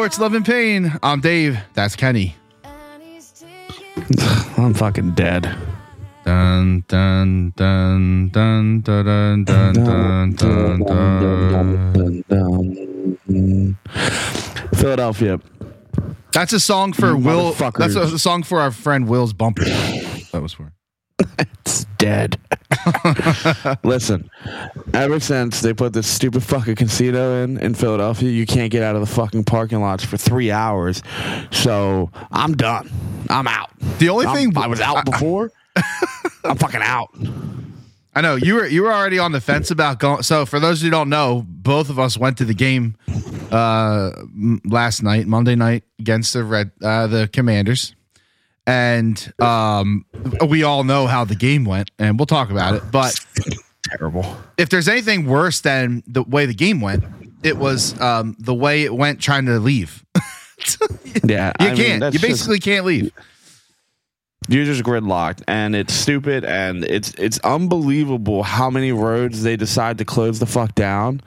Sports, Love and Pain. I'm Dave. That's Kenny. I'm fucking dead. Dun dun dun dun dun dun dun dun dun. dun. Philadelphia. That's a song for Will. That's a song for our friend Will's bumper. That was for. It's dead. Listen, ever since they put this stupid fucking casino in in Philadelphia, you can't get out of the fucking parking lots for three hours. So I'm done. I'm out. The only I'm- thing I was out before. I'm fucking out. I know you were you were already on the fence about going. So for those who don't know, both of us went to the game uh, last night, Monday night, against the red uh, the Commanders, and um, we all know how the game went, and we'll talk about it. But Terrible. if there's anything worse than the way the game went, it was um, the way it went trying to leave. Yeah, You I can't. that's you just- basically can't leave. you're just gridlocked and it's stupid and it's it's unbelievable how many roads they decide to close the fuck down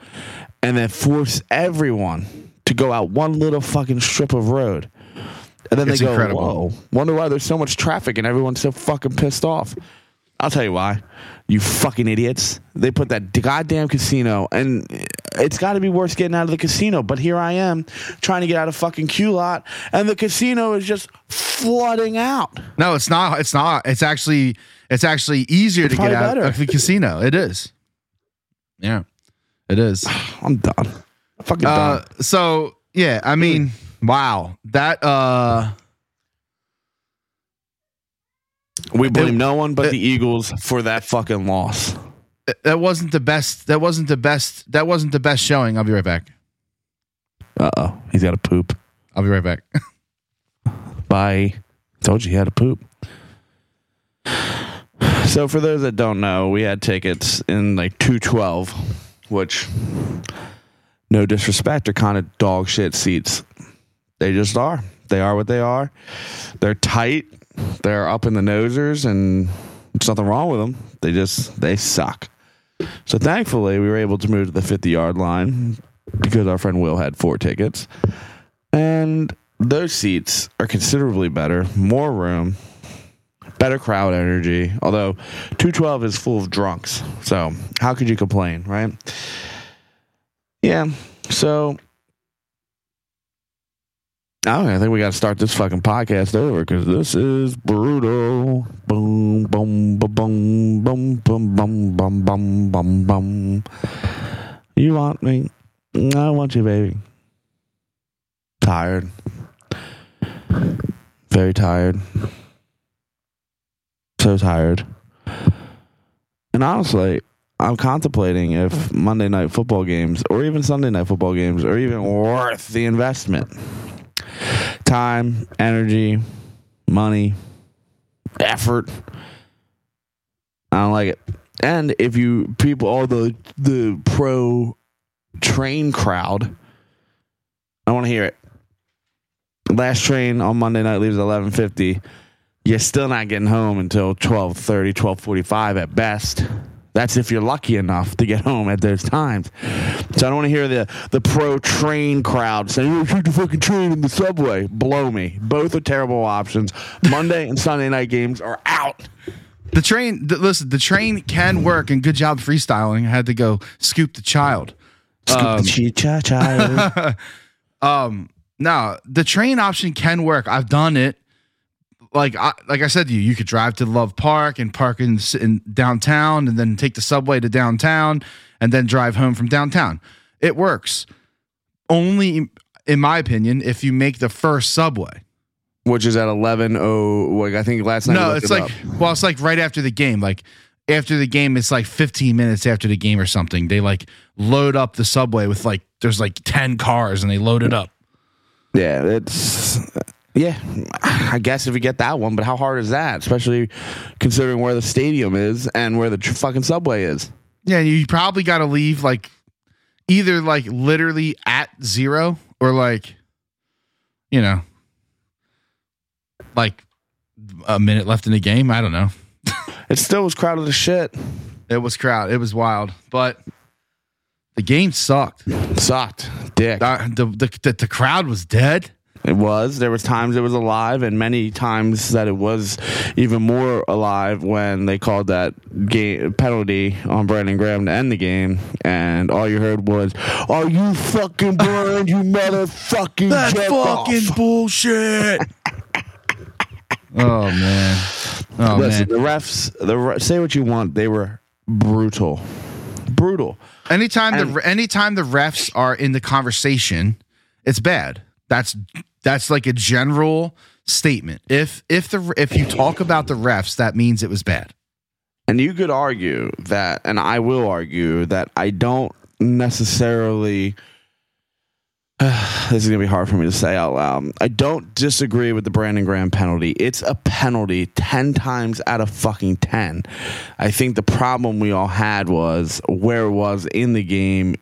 and then force everyone to go out one little fucking strip of road and then It's they go incredible. whoa wonder why there's so much traffic and everyone's so fucking pissed off i'll tell you why you fucking idiots they put that goddamn casino and it's got to be worse getting out of the casino but here i am trying to get out of fucking q lot and the casino is just flooding out No, it's not. It's not. It's actually it's actually easier to get out better. of the casino. It is. Yeah, it is. I'm done. I'm fucking Uh, done. so yeah, I mean, wow, that uh, We blame no one but it- the Eagles for that fucking loss. that wasn't the best. That wasn't the best. That wasn't the best showing. I'll be right back. Uh oh, he's got a poop. I'll be right back. Bye. Told you he had a poop. So for those that don't know, we had tickets in like two twelve, which no disrespect are kind of dog shit seats. They just are. They are what they are. They're tight. They're up in the nosers, and there's nothing wrong with them. They just they suck. So thankfully, we were able to move to the fifty yard line because our friend Will had four tickets, and those seats are considerably better, more room, better crowd energy. Although 212 is full of drunks. So, how could you complain, right? Yeah. So, I think we got to start this fucking podcast over because this is brutal. Boom, boom, boom, boom, boom, boom, boom, boom, boom, boom. You want me? I want you, baby. Tired. Very tired. So tired. And honestly, I'm contemplating if Monday night football games or even Sunday night football games are even worth the investment. Time, energy, money, effort. I don't like it. And if you people all the the pro train crowd, I want to hear it. Last train on Monday night leaves at 11:50. You're still not getting home until 12:30, 12:45 at best. That's if you're lucky enough to get home at those times. So I don't want to hear the the pro train crowd saying, "Oh, shoot the fucking train in the subway." Blow me. Both are terrible options. Monday and Sunday night games are out. The train. th- listen, the train can work, and good job freestyling. I had to go scoop the child. Scoop Um, the chi-cha child. um no the train option can work i've done it like I, like I said to you, you could drive to Love Park and park in, in downtown, and then take the subway to downtown, and then drive home from downtown. It works. Only, in my opinion, if you make the first subway. Which is at 11 oh like I think last night. No, it's it like up. well, it's like right after the game. Like after the game, it's like 15 minutes after the game or something. They like load up the subway with like there's like 10 cars and they load it up. Yeah, it's yeah. I guess if you get that one, but how hard is that? Especially considering where the stadium is and where the tr- fucking subway is. Yeah, you probably got to leave like either like literally at zero or like you know like a minute left in the game. I don't know. It still was crowded as shit. It was crowd. It was wild, but The game sucked. Sucked. Dick. The, the, the, the, the crowd was dead. It was. There was times it was alive, and many times that it was even more alive when they called that game penalty on Brandon Graham to end the game, and all you heard was, "Are you fucking blind, you motherfucking That's jerk fucking off." bullshit. oh man. Oh Listen, man. the refs. The re- say what you want. They were brutal, brutal. Anytime and- the anytime the refs are in the conversation, it's bad. That's that's like a general statement. If if the if you talk about the refs, that means it was bad. And you could argue that, and I will argue that I don't necessarily. this is gonna be hard for me to say out loud. I don't disagree with the Brandon Graham penalty. It's a penalty ten times out of fucking ten. I think the problem we all had was where it was in the game.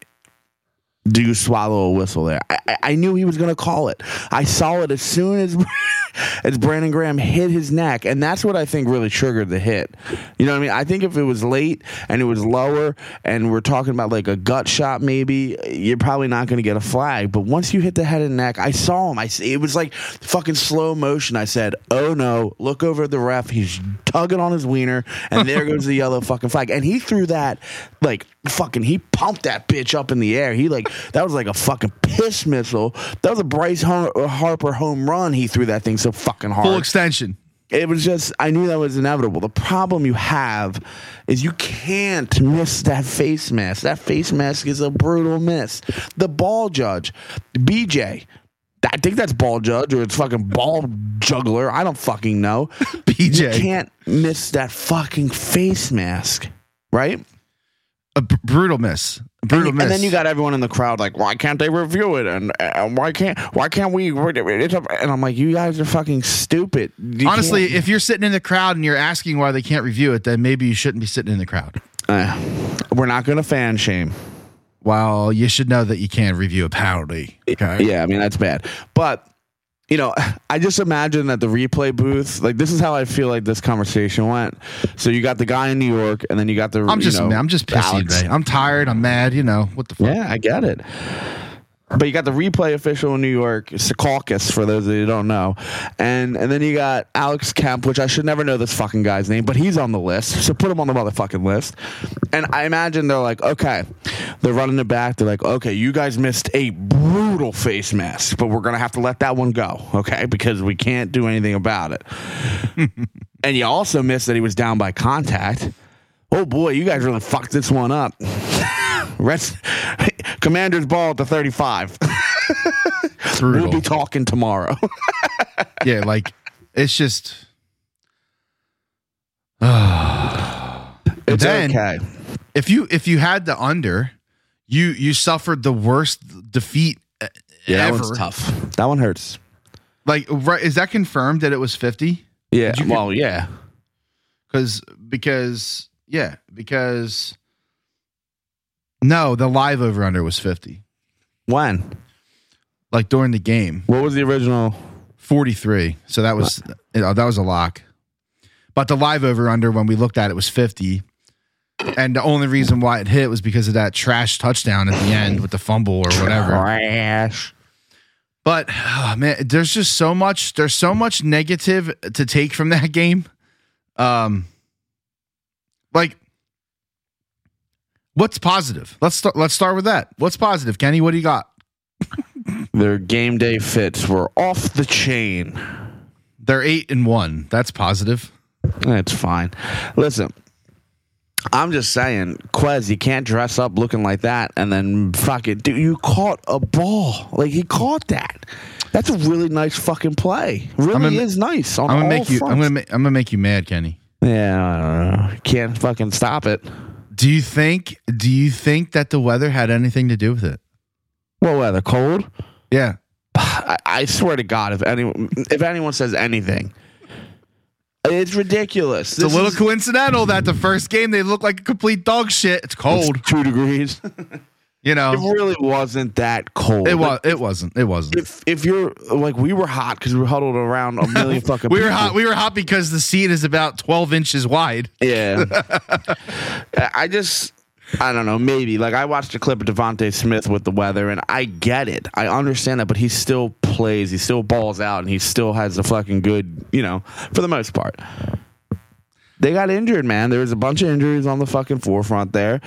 Do you swallow a whistle there? I, I, knew he was gonna call it. I saw it as soon as as Brandon Graham hit his neck, and that's what I think really triggered the hit. You know what I mean? I think if it was late and it was lower, and we're talking about like a gut shot, maybe you're probably not going to get a flag. But once you hit the head and neck, I saw him. I it was like fucking slow motion. I said, "Oh no!" Look over at the ref. He's tugging on his wiener, and there goes the yellow fucking flag. And he threw that like fucking. He pumped that bitch up in the air. He like that was like a fucking piss missile. That was a Bryce Har- uh, Harper home run. He threw that thing so fucking hard Full extension. it was just I knew that was inevitable. The problem you have is you can't miss that face mask. That face mask is a brutal miss. The ball judge, BJ. I think that's ball judge or it's fucking ball juggler. I don't fucking know. BJ. You can't miss that fucking face mask, right? A b- brutal miss. Brutal and, miss. and then you got everyone in the crowd like, why can't they review it? And, and why can't why can't we? It's a, and I'm like, you guys are fucking stupid. You Honestly, if you're sitting in the crowd and you're asking why they can't review it, then maybe you shouldn't be sitting in the crowd. Uh, we're not going to fan shame. Well, you should know that you can't review a penalty. Okay. Yeah, I mean that's bad. But you know, I just imagine that the replay booth, like this is how I feel like this conversation went. So you got the guy in New York, and then you got the. I'm you just know, man, I'm just pissy today. I'm tired. I'm mad. You know what the fuck? Yeah, I get it. But you got the replay official in New York, Secaucus, for those of you who don't know, and and then you got Alex Kemp, which I should never know this fucking guy's name, but he's on the list, so put him on the motherfucking list. And I imagine they're like, okay, they're running it back. They're like, okay, you guys missed a brutal face mask, but we're gonna have to let that one go, okay, because we can't do anything about it. and you also missed that he was down by contact. Oh boy, you guys really fucked this one up. Rest, Commander's ball at the 35. Brutal. We'll be talking tomorrow. yeah, like it's just. it's then- okay. if you if you had the under, you you suffered the worst defeat Yeah, that ever. one's tough. That one hurts. Like, right? Is that confirmed that it was fifty? Yeah. well, yeah. Because because yeah because no, the live over under was fifty. When? Like during the game, What was the original? forty three. So that was you know, that was a lock. But the live over under when we looked at it was fifty. And the only reason why it hit was because of that trash touchdown at the end with the fumble or whatever. Trash. But oh, man, there's just so much. There's so much negative to take from that game. Um, like, what's positive? Let's start. Let's start with that. What's positive, Kenny? What do you got? Their game day fits were off the chain. They're eight and one. That's positive. That's fine. Listen, I'm just saying, Quez, you can't dress up looking like that and then fuck it. Dude, you caught a ball. Like, he caught that. That's a really nice fucking play. Really I'm gonna- is nice. I'm gonna make you. I'm gonna. Ma- I'm gonna make you mad, Kenny. Yeah, I don't know. Can't fucking stop it. Do you think? Do you think that the weather had anything to do with it? What weather? Cold? Yeah. I, I swear to God, if anyone if anyone says anything, it's ridiculous. It's a little coincidental that the first game they look like a complete dog shit. It's cold. two degrees. You know. it really wasn't that cold. It was. It wasn't. It wasn't. If if you're like we were hot because we were huddled around a million fucking. We were people. hot. We were hot because the seat is about twelve inches wide. Yeah. I just I don't know, maybe. Like I watched a clip of DeVonta Smith with the weather, and I get it. I understand that, but he still plays. He still balls out, and he still has a fucking good, you know, for the most part. They got injured, man. There was a bunch of injuries on the fucking forefront there,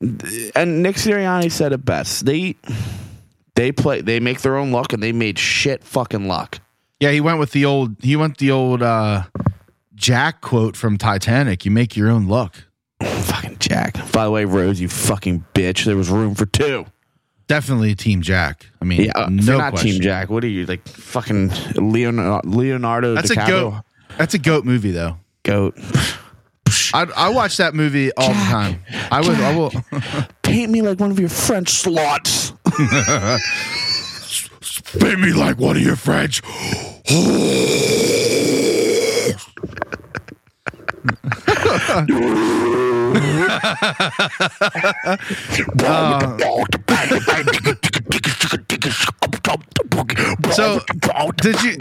and Nick Sirianni said it best. They they play. They make their own luck, and they made shit fucking luck. Yeah, he went with the old. He went the old uh, Jack quote from Titanic. You make your own luck. Fucking Jack. By the way, Rose, you fucking bitch. There was room for two. Definitely Team Jack. I mean, Yeah, uh, no not question. Team Jack. What are you like? Fucking Leonardo, Leonardo That's a goat. That's a goat movie, though. Goat. I I watch that movie all the time. I would. I will. Paint me like one of your French sluts. Paint me like one of your French. So, did you-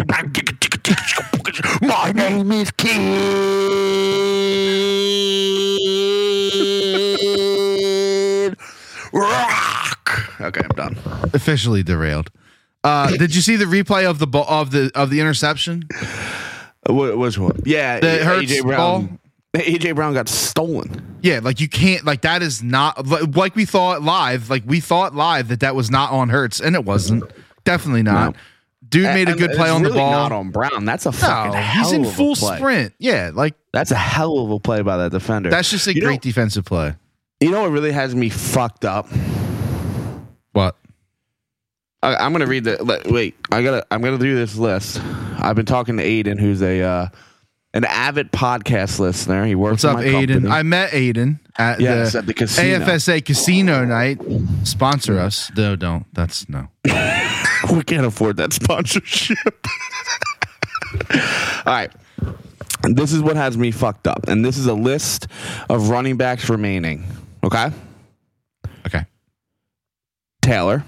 My name is Kid Rock. Okay, I'm done. officially derailed. Uh, did you see the replay of the ball of the of the interception? What was one? Yeah, The Hurts AJ Brown. AJ Brown got stolen. Yeah, like you can't like that is not like we thought live. Like we thought live that that was not on Hurts, and it wasn't. Definitely not. No. Dude made a good play on the ball. Not on Brown. That's a fucking no, hell he's in of a full play. sprint. Yeah, like That's a hell of a play by that defender. that's just a You know- great defensive play. you know what really has me fucked up. What? I, I'm gonna read the. Wait, I gotta. I'm gonna do this list. I've been talking to Aiden, who's a uh, an avid podcast listener. He works. What's up, Aiden? company. I met Aiden at Yes, the, at the casino. AFSA casino night. Sponsor us. No, don't. That's no. we can't afford that sponsorship. All right. This is what has me fucked up. And this is a list of running backs remaining. Okay? Okay. Taylor.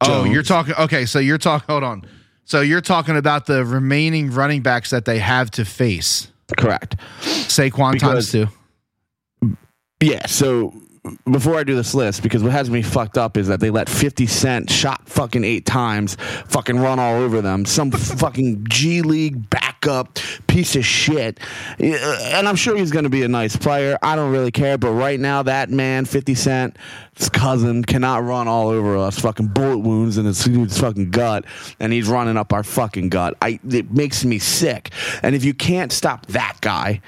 Oh, Jones. you're talking. Okay, so you're talking. Hold on. So you're talking about the remaining running backs that they have to face. Correct. Saquon times Because- two. Yeah, so before I do this list, because what has me fucked up is that they let 50 Cent shot fucking eight times, fucking run all over them. Some fucking G League backup piece of shit. And I'm sure he's going to be a nice player. I don't really care. But right now, that man, 50 Cent, his cousin, cannot run all over us. Fucking bullet wounds in his, his fucking gut. And he's running up our fucking gut. I, it makes me sick. And if you can't stop that guy,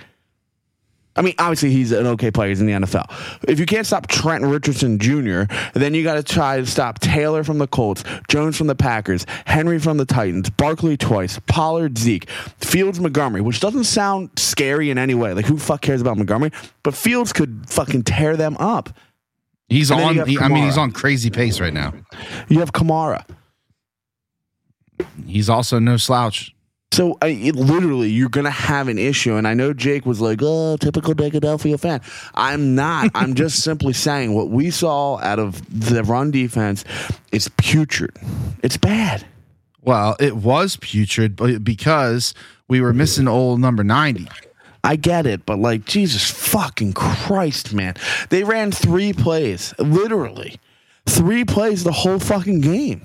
I mean, obviously he's an okay player. He's in the NFL. If you can't stop Trent Richardson Jr., then you got to try to stop Taylor from the Colts, Jones from the Packers, Henry from the Titans, Barkley twice, Pollard, Zeke, Fields, Montgomery, which doesn't sound scary in any way. Like who fuck cares about Montgomery? But Fields could fucking tear them up. He's And on. he- I mean, he's on crazy pace right now. You have Kamara. He's also no slouch. So I, it, literally, you're gonna have an issue, and I know Jake was like, "Oh, typical Philadelphia fan." I'm not. I'm just simply saying what we saw out of the run defense is putrid. It's bad. Well, it was putrid because we were missing old number ninety. I get it, but like Jesus fucking Christ, man, they ran three plays, literally three plays the whole fucking game.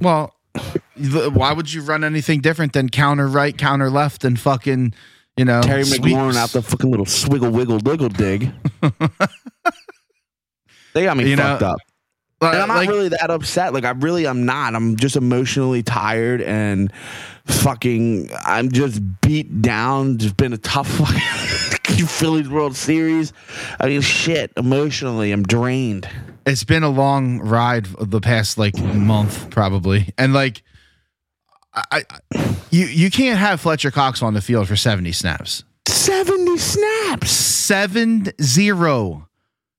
Well, why would you run anything different than counter right, counter left, and fucking you know Terry sweeps? McLaurin out the fucking little swiggle wiggle diggle dig. they got me You know, fucked up. Like- And I'm not like- really that upset. Like I really I'm not. I'm just emotionally tired and fucking I'm just beat down. Just been a tough fucking Phillies World Series. I mean shit, emotionally I'm drained. It's been a long ride the past like month probably. And like I, I you you can't have Fletcher Cox on the field for 70 snaps. 70 snaps. 7-0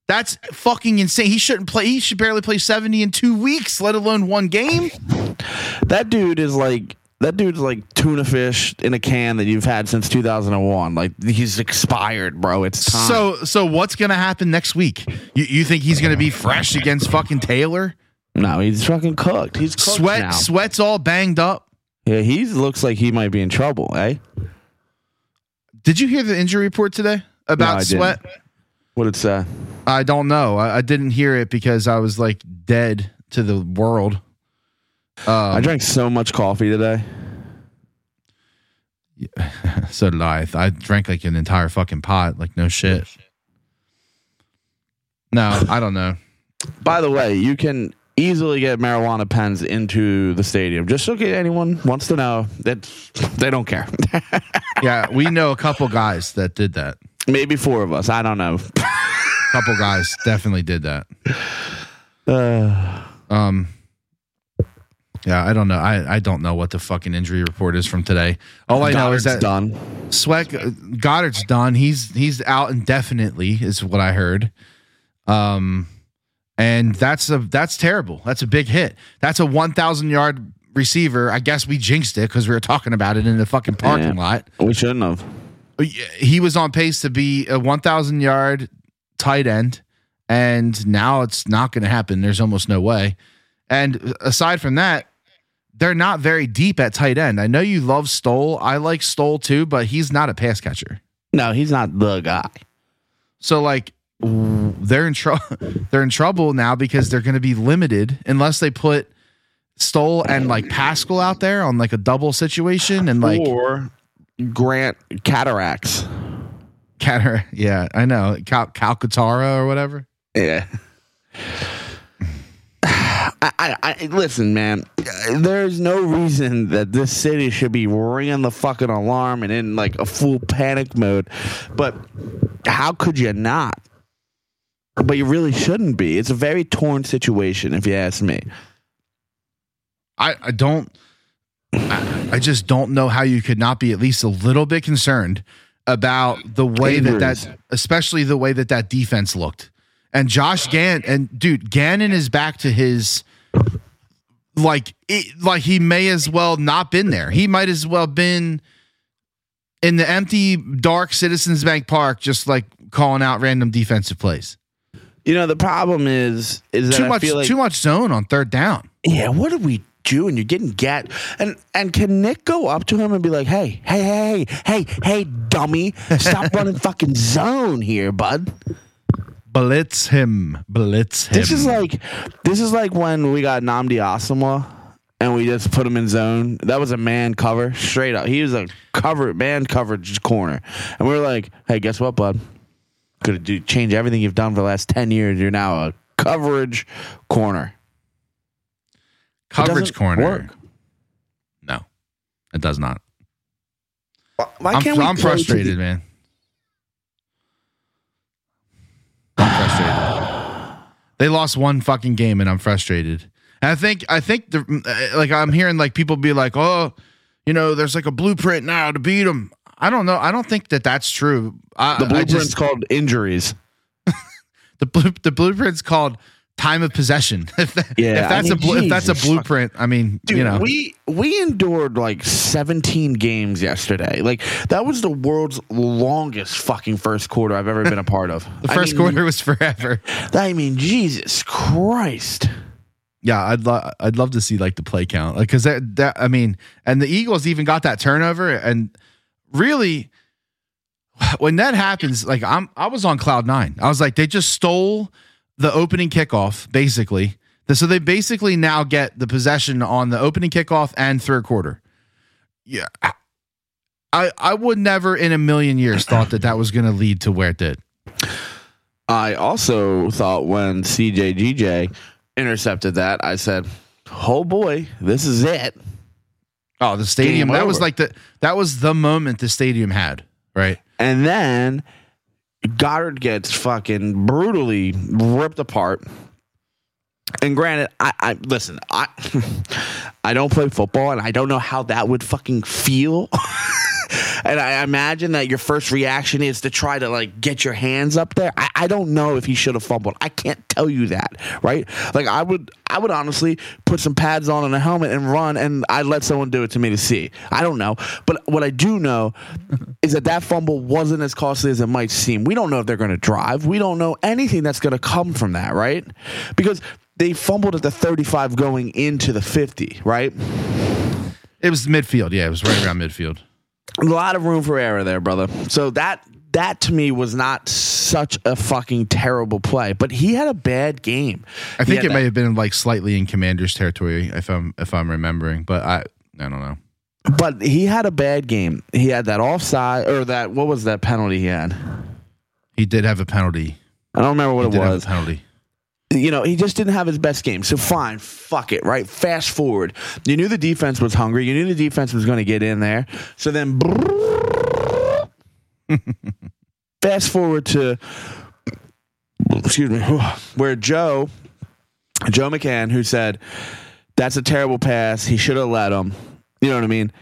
that's fucking insane. He shouldn't play he should barely play 70 in 2 weeks let alone one game. That dude is like that dude's like tuna fish in a can that you've had since 2001. Like he's expired, bro. It's time. so so what's going to happen next week you you think he's going to be fresh against fucking Taylor no, he's fucking cooked. He's cooked sweat now. sweat's all banged up Yeah, he looks like he might be in trouble, eh? Did you hear the injury report today about I Sweat? What did it say? I don't know. I, I didn't hear it because I was like dead to the world. Um, I drank so much coffee today. so did I. I drank like an entire fucking pot. Like no shit. No, I don't know. By the way, you can easily get marijuana pens into the stadium. Just so anyone wants to know that they don't care. Yeah, we know a couple guys that did that. Maybe four of us. I don't know. couple guys definitely did that. Uh, Um, yeah, I don't know. I, I don't know what the fucking injury report is from today. All I know is that done. Sweat Goedert's done. He's he's out indefinitely, is what I heard. Um, and that's a that's terrible. That's a big hit. That's a one thousand yard receiver. I guess we jinxed it because we were talking about it in the fucking parking Yeah. lot. We shouldn't have. He was on pace to be a one thousand yard tight end, and now it's not going to happen. There's almost no way. And aside from that, they're not very deep at tight end. I know you love Stoll. I like Stoll too, but he's not a pass catcher. No, he's not the guy. So like they're in trouble. they're in trouble now because they're going to be limited unless they put Stoll and like Pascal out there on like a double situation and like or Grant cataracts. Catar. Yeah, I know Cal- Calcaterra or whatever. Yeah. I, I, I listen, man. There's no reason that this city should be ringing the fucking alarm and in like a full panic mode. But how could you not? But you really shouldn't be. It's a very torn situation, if you ask me. I, I don't. I, I just don't know how you could not be at least a little bit concerned about the way that that, especially the way that that defense looked. And Josh Gann and dude Gannon is back to his like it, like he may as well not been there. He might as well been in the empty dark Citizens Bank Park, just like calling out random defensive plays. You know, the problem is is that Too I much, feel like too much zone on third down. yeah, what did we do? And you're getting get and and can Nick go up to him and be like, hey, hey, hey, hey, hey, dummy, stop running fucking zone here, bud. Blitz him, blitz him. This is like this is like when we got Nnamdi Asomugha and we just put him in zone. That was a man cover, straight up. He was a cover man coverage corner, and we are like, hey, guess what, bud? Could do change everything you've done for the last ten years. You're now a coverage corner. coverage corner. work. No, it does not. Why I'm, can't we I'm frustrated, the- man. I'm frustrated. They lost one fucking game, and I'm frustrated. And I think, I think, the, uh, like I'm hearing like people be like, "Oh, you know, there's like a blueprint now to beat them." I don't know. I don't think that that's true. I, The blueprint's just called injuries. the blue, the blueprint's called time of possession. if, that, Yeah, if that's I a mean, blu- if that's a blueprint, I mean, Dude, you know, we we endured like 17 games yesterday. Like that was the world's longest fucking first quarter I've ever been a part of. the first quarter was forever. I mean, Jesus Christ. Yeah, I'd love I'd love to see like the play count, like because that that I mean, and the Eagles even got that turnover, and really, when that happens, like I'm I was on cloud nine. I was like, they just stole the opening kickoff, basically. So they basically now get the possession on the opening kickoff and third quarter. Yeah, I I would never in a million years thought that that was going to lead to where it did. I also thought when CJGJ intercepted that, I said, "Oh boy, this is it." Oh, the stadium. Game That was like the that was the moment the stadium had, right? And then Goedert gets fucking brutally ripped apart. And granted, I, I listen, I I don't play football and I don't know how that would fucking feel. and I imagine that your first reaction is to try to like get your hands up there. I, I don't know if he should have fumbled. I can't tell you that, right? Like I would I would honestly put some pads on and a helmet and run and I'd let someone do it to me to see. I don't know. But what I do know is that that fumble wasn't as costly as it might seem. We don't know if they're going to drive. We don't know anything that's going to come from that, right? Because they fumbled at the 35 going into the 50, right? It was midfield. Yeah, it was right around midfield. A lot of room for error there, brother. So that that to me was not such a fucking terrible play, but he had a bad game. I think it that- may have been like slightly in Commander's territory if I'm if I'm remembering, but I I don't know. But he had a bad game. He had that offside or that what was that penalty he had? He did have a penalty. I don't remember what He it was. a penalty. You know, he just didn't have his best game. So fine, fuck it, right? Fast forward. You knew the defense was hungry. You knew the defense was going to get in there. So then, fast forward to, excuse me, where Joe, Joe McCann, who said, that's a terrible pass. He should have let him. You know what I mean?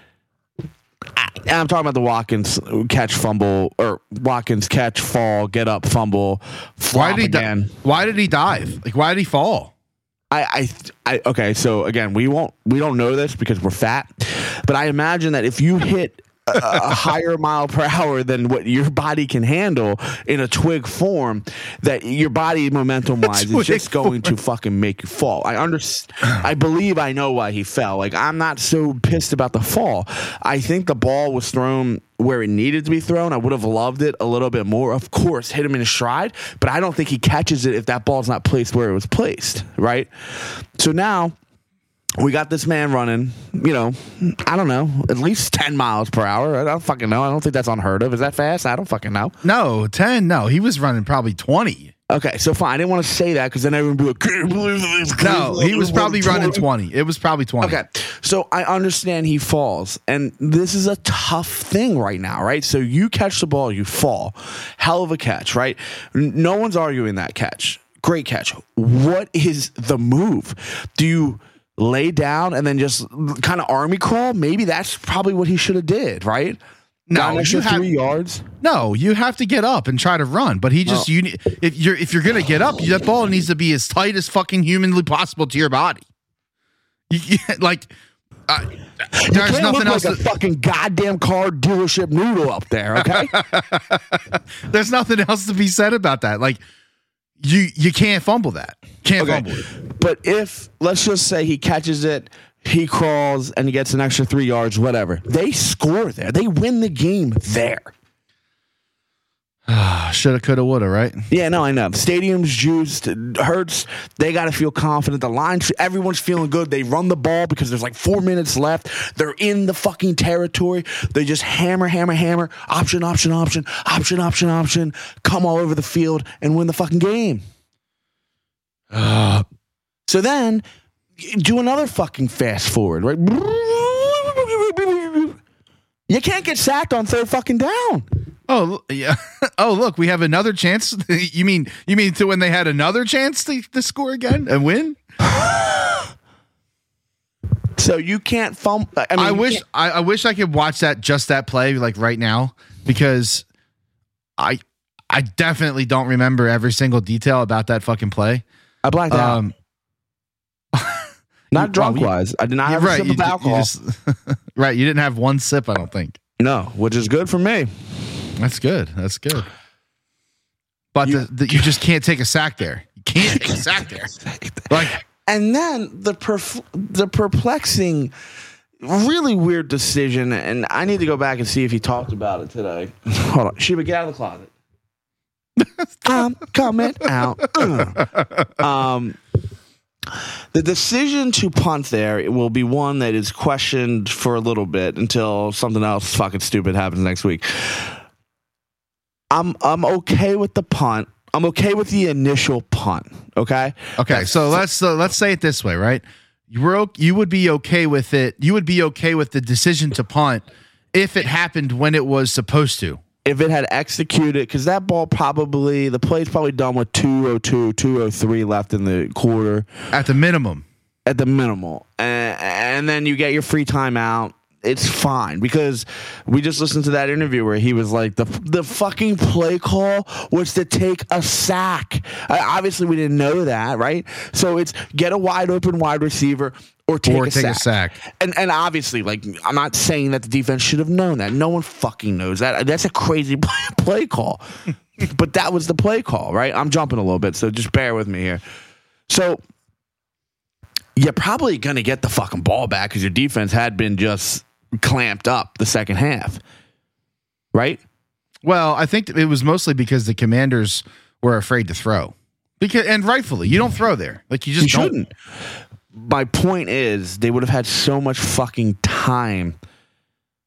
I'm talking about the Watkins catch fumble or Watkins catch fall get up fumble Why did he di- why did he dive? Like why did he fall? I, I, I, okay. So again, we won't, we don't know this because we're fat, but I imagine that if you hit a, higher mile per hour than what your body can handle in a twig form, that your body momentum wise is just going to fucking make you fall. I understand. I believe I know why he fell. Like I'm not so pissed about the fall. I think the ball was thrown where it needed to be thrown. I would have loved it a little bit more. Of course, hit him in his stride, but I don't think he catches it if that ball's not placed where it was placed. Right. So now we got this man running, you know, I don't know, at least 10 miles per hour. I don't fucking know. I don't think that's unheard of. Is that fast? I don't fucking know. No, 10. No, he was running probably 20. Okay, so fine. I didn't want to say that because then everyone would be like, can't believe this. No, he was probably running 20. It was probably 20. Okay, so I understand he falls, and this is a tough thing right now, right? So you catch the ball, you fall, hell of a catch, right? No one's arguing that catch, great catch. What is the move? Do you lay down and then just kind of army crawl? Maybe that's probably what he should have did, right? No, Got an extra you have- three yards. No, you have to get up and try to run. But he just you if you're if you're gonna get up, that ball needs to be as tight as fucking humanly possible to your body. You, you- like uh, there's Can't nothing else. like a fucking goddamn car dealership noodle up there, okay? there's nothing else to be said about that. Like you you can't fumble that. Can't Okay. fumble it. But if let's just say he catches it, he crawls and he gets an extra three yards, whatever. They score there. They win the game there. Shoulda, coulda, woulda. Right? Yeah, no, I know. Stadium's juiced. Hurts. They got to feel confident. The line, everyone's feeling good. They run the ball because there's like four minutes left. They're in the fucking territory. They just hammer, hammer, hammer. Option, option, option, option, option, option. Come all over the field and win the fucking game. Uh, So then do another fucking fast forward, right? You can't get sacked on third fucking down. Oh yeah. Oh look, we have another chance. you mean you mean to when they had another chance to, to score again and win? So you can't fumble. I, mean, I wish I, I wish I could watch that just that play like right now because I I definitely don't remember every single detail about that fucking play. I blacked out. Um, Not drunk wise. I did not have right, a sip of ju- you alcohol. just- right, you didn't have one sip. I don't think no, which is good for me. that's good. That's good. But You- the, the, you just can't take a sack there. You can't take a sack there. Like And then the perf- the perplexing, really weird decision. And I need to go back and see if he talked about it today. Hold on, Sheba, get out of the closet. I'm coming out. Uh. Um, the decision to punt there will be one that is questioned for a little bit until something else fucking stupid happens next week. I'm I'm okay with the punt. I'm okay with the initial punt. Okay. Okay, so let's uh, let's say it this way, right? You were you would be okay with it. You would be okay with the decision to punt if it happened when it was supposed to. If it had executed, because that ball probably, the play's probably done with 202, 203 left in the quarter At the minimum. at the minimal. And, and then you get your free timeout. It's fine because we just listened to that interview where he was like the the fucking play call was to take a sack. Uh, obviously, we didn't know that, right? So it's get a wide open wide receiver or take, Or a, take a sack. sack. And and obviously, like I'm not saying that the defense should have known that. No one fucking knows that. That's a crazy play, play call. but that was the play call, right? I'm jumping a little bit, so just bear with me here. So you're probably gonna get the fucking ball back because your defense had been just clamped up the second half. right? Well, I think it was mostly because the commanders were afraid to throw. Because and rightfully, you don't throw there. Like you just You don't. shouldn't. My point is, they would have had so much fucking time.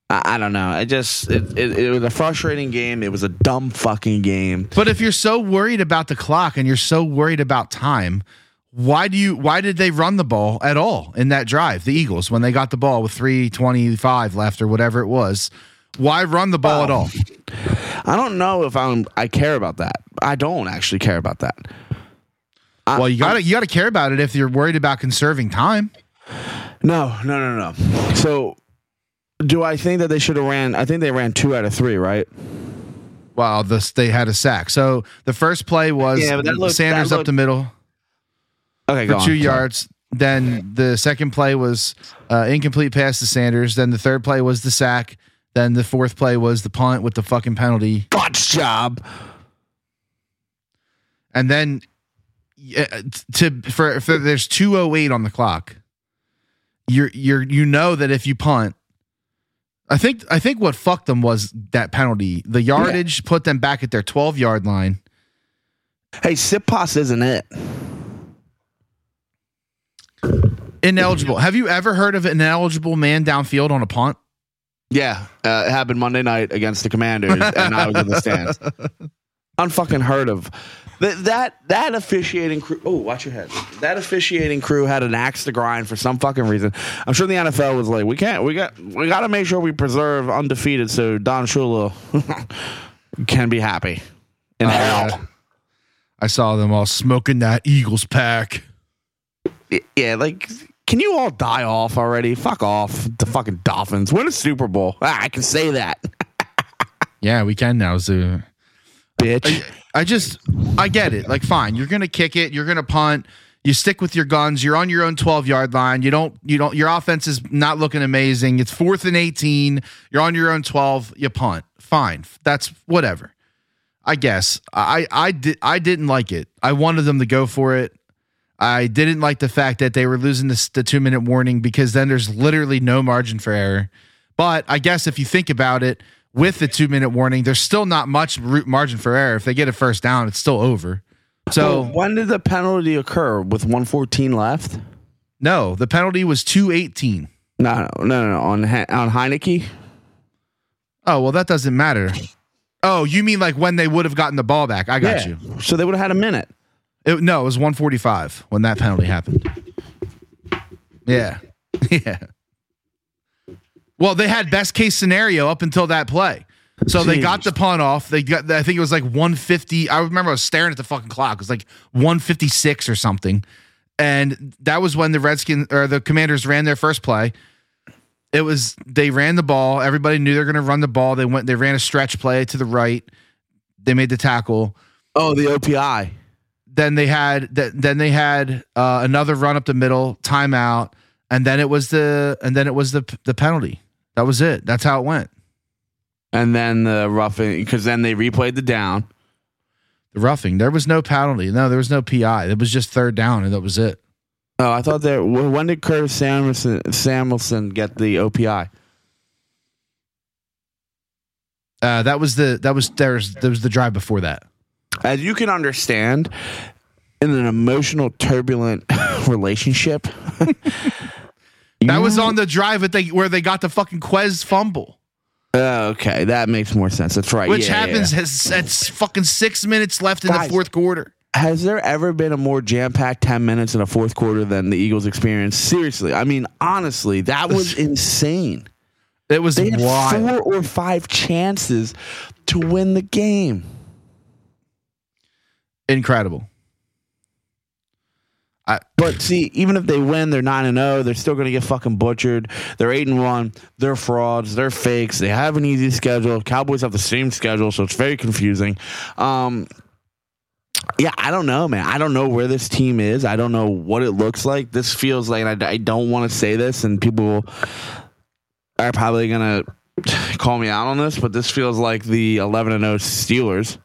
I, I don't know. I just it, it, it was a frustrating game. It was a dumb fucking game. But if you're so worried about the clock and you're so worried about time, why do you why did they run the ball at all in that drive? The Eagles when they got the ball with 325 left or whatever it was. Why run the ball at all? I don't know if I'm. I care about that. I don't actually care about that. I- Well, you got to you got to care about it if you're worried about conserving time. No, no, no, no. So, do I think that they should have ran? I think they ran two out of three, right? Well, this they had a sack. So the first play was Yeah, that looked- Sanders that up looked- the middle Okay, for go on. two Sorry. yards. Then the second play was uh, incomplete pass to Sanders. Then the third play was the sack. Then the fourth play was the punt with the fucking penalty. Botch job. And then yeah, to for, for there's 208 on the clock. You're you're you know that if you punt I think I think what fucked them was that penalty. The yardage put them back at their 12 yard line. Hey, sip pass isn't it? Ineligible. Have you ever heard of an ineligible man downfield on a punt? Yeah, uh, it happened Monday night against the Commanders, and I was in the stands. Unfucking heard of. That that that officiating crew. Oh, watch your head. That officiating crew had an axe to grind for some fucking reason. I'm sure the NFL was like, we can't. We got. We got to make sure we preserve undefeated, so Don Shula can be happy in hell. I saw them all smoking that Eagles pack. Yeah, like. Can you all die off already? Fuck off. The fucking Dolphins. Win a Super Bowl. Ah, I can say that. Yeah, we can now, Zoo. Bitch. I just I get it. Like fine, you're to kick it, you're to punt, you stick with your guns, you're on your own 12-yard line. You don't you don't your offense is not looking amazing. It's 4th and 18, you're on your own 12, you punt. Fine. That's whatever. I guess. I I did I didn't like it. I wanted them to go for it. I didn't like the fact that they were losing this, the 2-minute warning because then there's literally no margin for error. But I guess if you think about it, with the two minute warning, there's still not much root margin for error. If they get a first down, it's still over. So when did the penalty occur? With 114 left? no, the penalty was two eighteen. No, no, no, no. On on Heinicke. Oh well, that doesn't matter. Oh, you mean like when they would have gotten the ball back? I got you. So they would have had a minute. It, no, it was one forty five when that penalty happened. Yeah, yeah. Well, they had best case scenario up until that play. So they got the punt off. They got. I think it was like 150. I remember I was staring at the fucking clock. It was like 156 or something, and that was when the Redskins or the Commanders ran their first play. It was they ran the ball. Everybody knew they're going to run the ball. They went. They ran a stretch play to the right. They made the tackle. Oh, the OPI. Then they had. th- Then they had uh, another run up the middle, timeout, and then it was the. And then it was the the penalty. That was it. That's how it went. And then the roughing, because then they replayed the down. The roughing. There was no penalty. No, there was no PI. It was just third down, and that was it. Oh, I thought that. When did Curtis Samuelson, Samuelson get the OPI? Uh, that was the that was there's there was the drive before that. As you can understand, in an emotional, turbulent relationship, That was on the drive that they where they got the fucking Quez fumble, Oh, okay, that makes more sense. That's right. which Yeah, happens yeah. has at fucking six minutes left in the fourth quarter. Has there ever been a more jam-packed ten minutes in a fourth quarter than the Eagles experienced? Seriously, I mean, honestly, that was insane. It was They had wild. four or five chances to win the game. Incredible. But see, even if they win, they're nine and zero. They're still going to get fucking butchered. They're eight and one. They're frauds. They're fakes. They have an easy schedule. Cowboys have the same schedule, so it's very confusing. Um, yeah, I don't know, man. I don't know where this team is. I don't know what it looks like. This feels like I, I don't want to say this, and people are probably gonna call me out on this, but this feels like the eleven and zero Steelers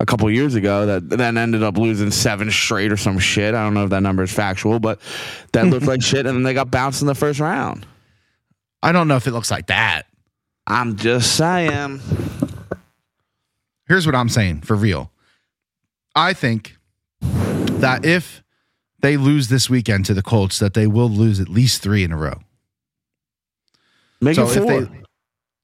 a couple years ago that then ended up losing seven straight or some shit. I don't know if that number is factual, but that looked like shit, and then they got bounced in the first round. I don't know if it looks like that. I'm just saying. Here's what I'm saying for real. I think that if they lose this weekend to the Colts, that they will lose at least three in a row. Make So it four. they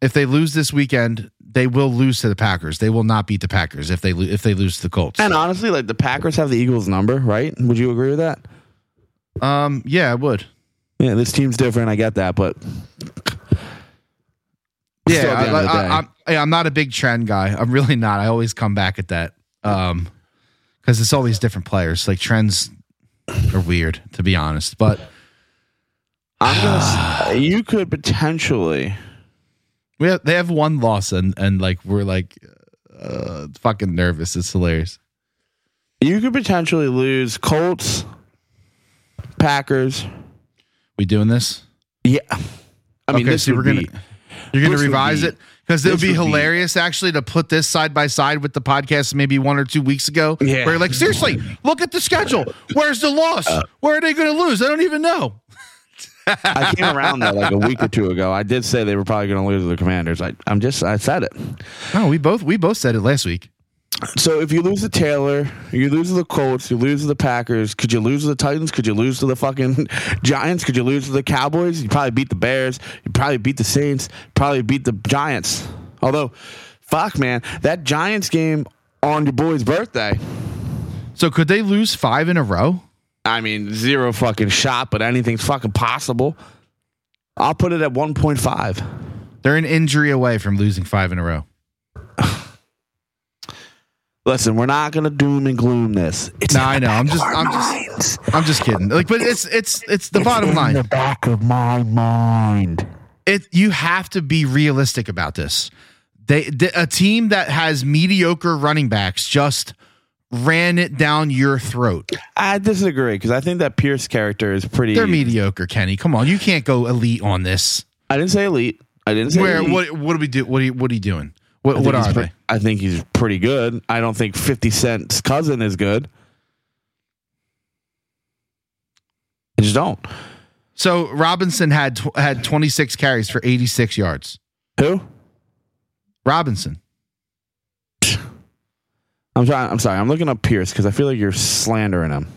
if they lose this weekend, they will lose to the Packers. They will not beat the Packers if they lo- if they lose to the Colts. and honestly, like the Packers have the Eagles' number, right? Would you agree with that? Um, yeah, I would. Yeah, this team's different. I get that, but Yeah, Still, at the I, end of the day. I, am yeah, I'm not a big trend guy. I'm really not. I always come back at that. Um, because it's always different players. Like trends are weird, to be honest. But I'm gonna. you could potentially. We have, they have one loss, and and like we're like uh, fucking nervous. It's hilarious. You could potentially lose Colts, Packers. We doing this? Yeah, I mean, Okay, this so we're gonna- be- You're gonna revise be- it because it would be would be- hilarious actually to put this side by side with the podcast maybe one or two weeks ago. Yeah. Where you're like seriously, look at the schedule. Where's the loss? Where are they going to lose? I don't even know. I came around that like a week or two ago. I did say they were probably going to lose to the Commanders. I, I'm just, I said it. No, we both we both said it last week. So if you lose to Taylor, you lose to the Colts, you lose to the Packers. Could you lose to the Titans? Could you lose to the fucking Giants? Could you lose to the Cowboys? You probably beat the Bears. You probably beat the Saints. Probably beat the Giants. Although, fuck man, that Giants game on your boy's birthday. So could they lose five in a row? I mean, zero fucking shot, but anything's fucking possible. I'll put it at 1.5. They're an injury away from losing five in a row. Listen, we're not gonna doom and gloom this. It's No, I know. I'm just- I'm just- I'm just kidding. Like, but it's it's it's the bottom in line. the back of my mind. it you have to be realistic about this. They the, a team that has mediocre running backs just ran it down your throat. I disagree because I think that Pierce character is pretty. They're mediocre, Kenny. Come on, you can't go elite on this. I didn't say elite. I didn't say Where elite. what what do we do? What are you, what are you doing? What I think what he's are pre- they? I think he's pretty good. I don't think Fifty Cent's cousin is good. I just don't. So Robinson had tw- had 26 carries for 86 yards. Who? Robinson. I'm trying. I'm sorry. I'm looking up Pierce because I feel like you're slandering him.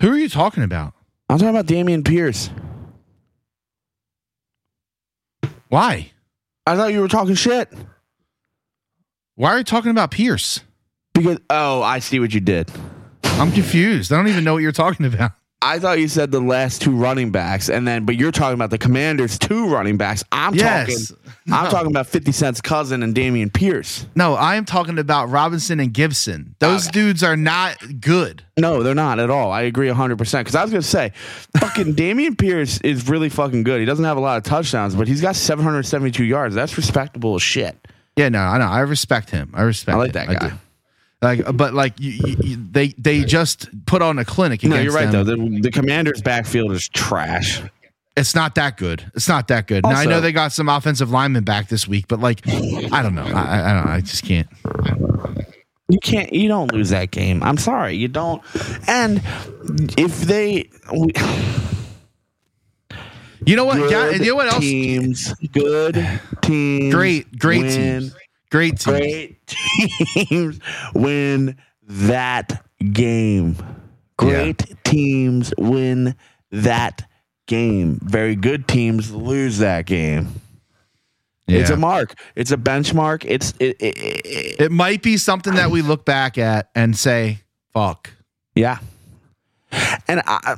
Who are you talking about? I'm talking about Dameon Pierce. Why? I thought you were talking shit Why are you talking about Pierce? because. Oh, I see what you did. I'm confused. I don't even know what you're talking about. I thought you said the last two running backs, and then but you're talking about the Commanders' two running backs. I'm Yes. talking. I'm talking about Fifty Cent's cousin and Dameon Pierce. No, I am talking about Robinson and Gibson. Those dudes are not good. No, they're not at all. I agree 100 percent. Because I was gonna say, fucking Dameon Pierce is really fucking good. He doesn't have a lot of touchdowns, but he's got 772 yards. That's respectable as shit. Yeah, no, I know. I respect him. I respect. I like it. that guy. Like, but like you, you, they they just put on a clinic. No, you're right them. though. The, the Commanders' backfield is trash. It's not that good. It's not that good. now I know they got some offensive linemen back this week, but like, I don't know. I, I- don't. know. I just can't. You can't. You don't lose that game. I'm sorry, you don't. And if they, we, You know what? good Yeah, you know what else? teams, good teams, Great, great win, teams. Great teams. great teams win that game. Great teams win that game. Very good teams lose that game. It's a mark. It's a benchmark. It's it, it, it- It might be something that we look back at and say, "Fuck." yeah. And I,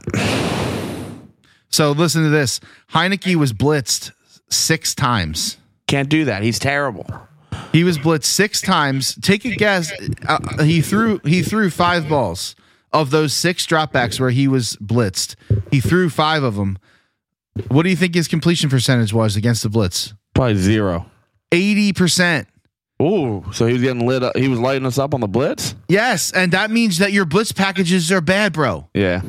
So listen to this. Heinicke was blitzed six times. can't do that. He's terrible. He was blitzed six times. Take a guess. Uh, he threw he threw five balls of those six dropbacks where he was blitzed. He threw five of them. What do you think his completion percentage was against the blitz? Probably zero. Eighty percent. Ooh, so he was getting lit up. He was lighting us up on the blitz. Yes, and that means that your blitz packages are bad, bro, Yeah.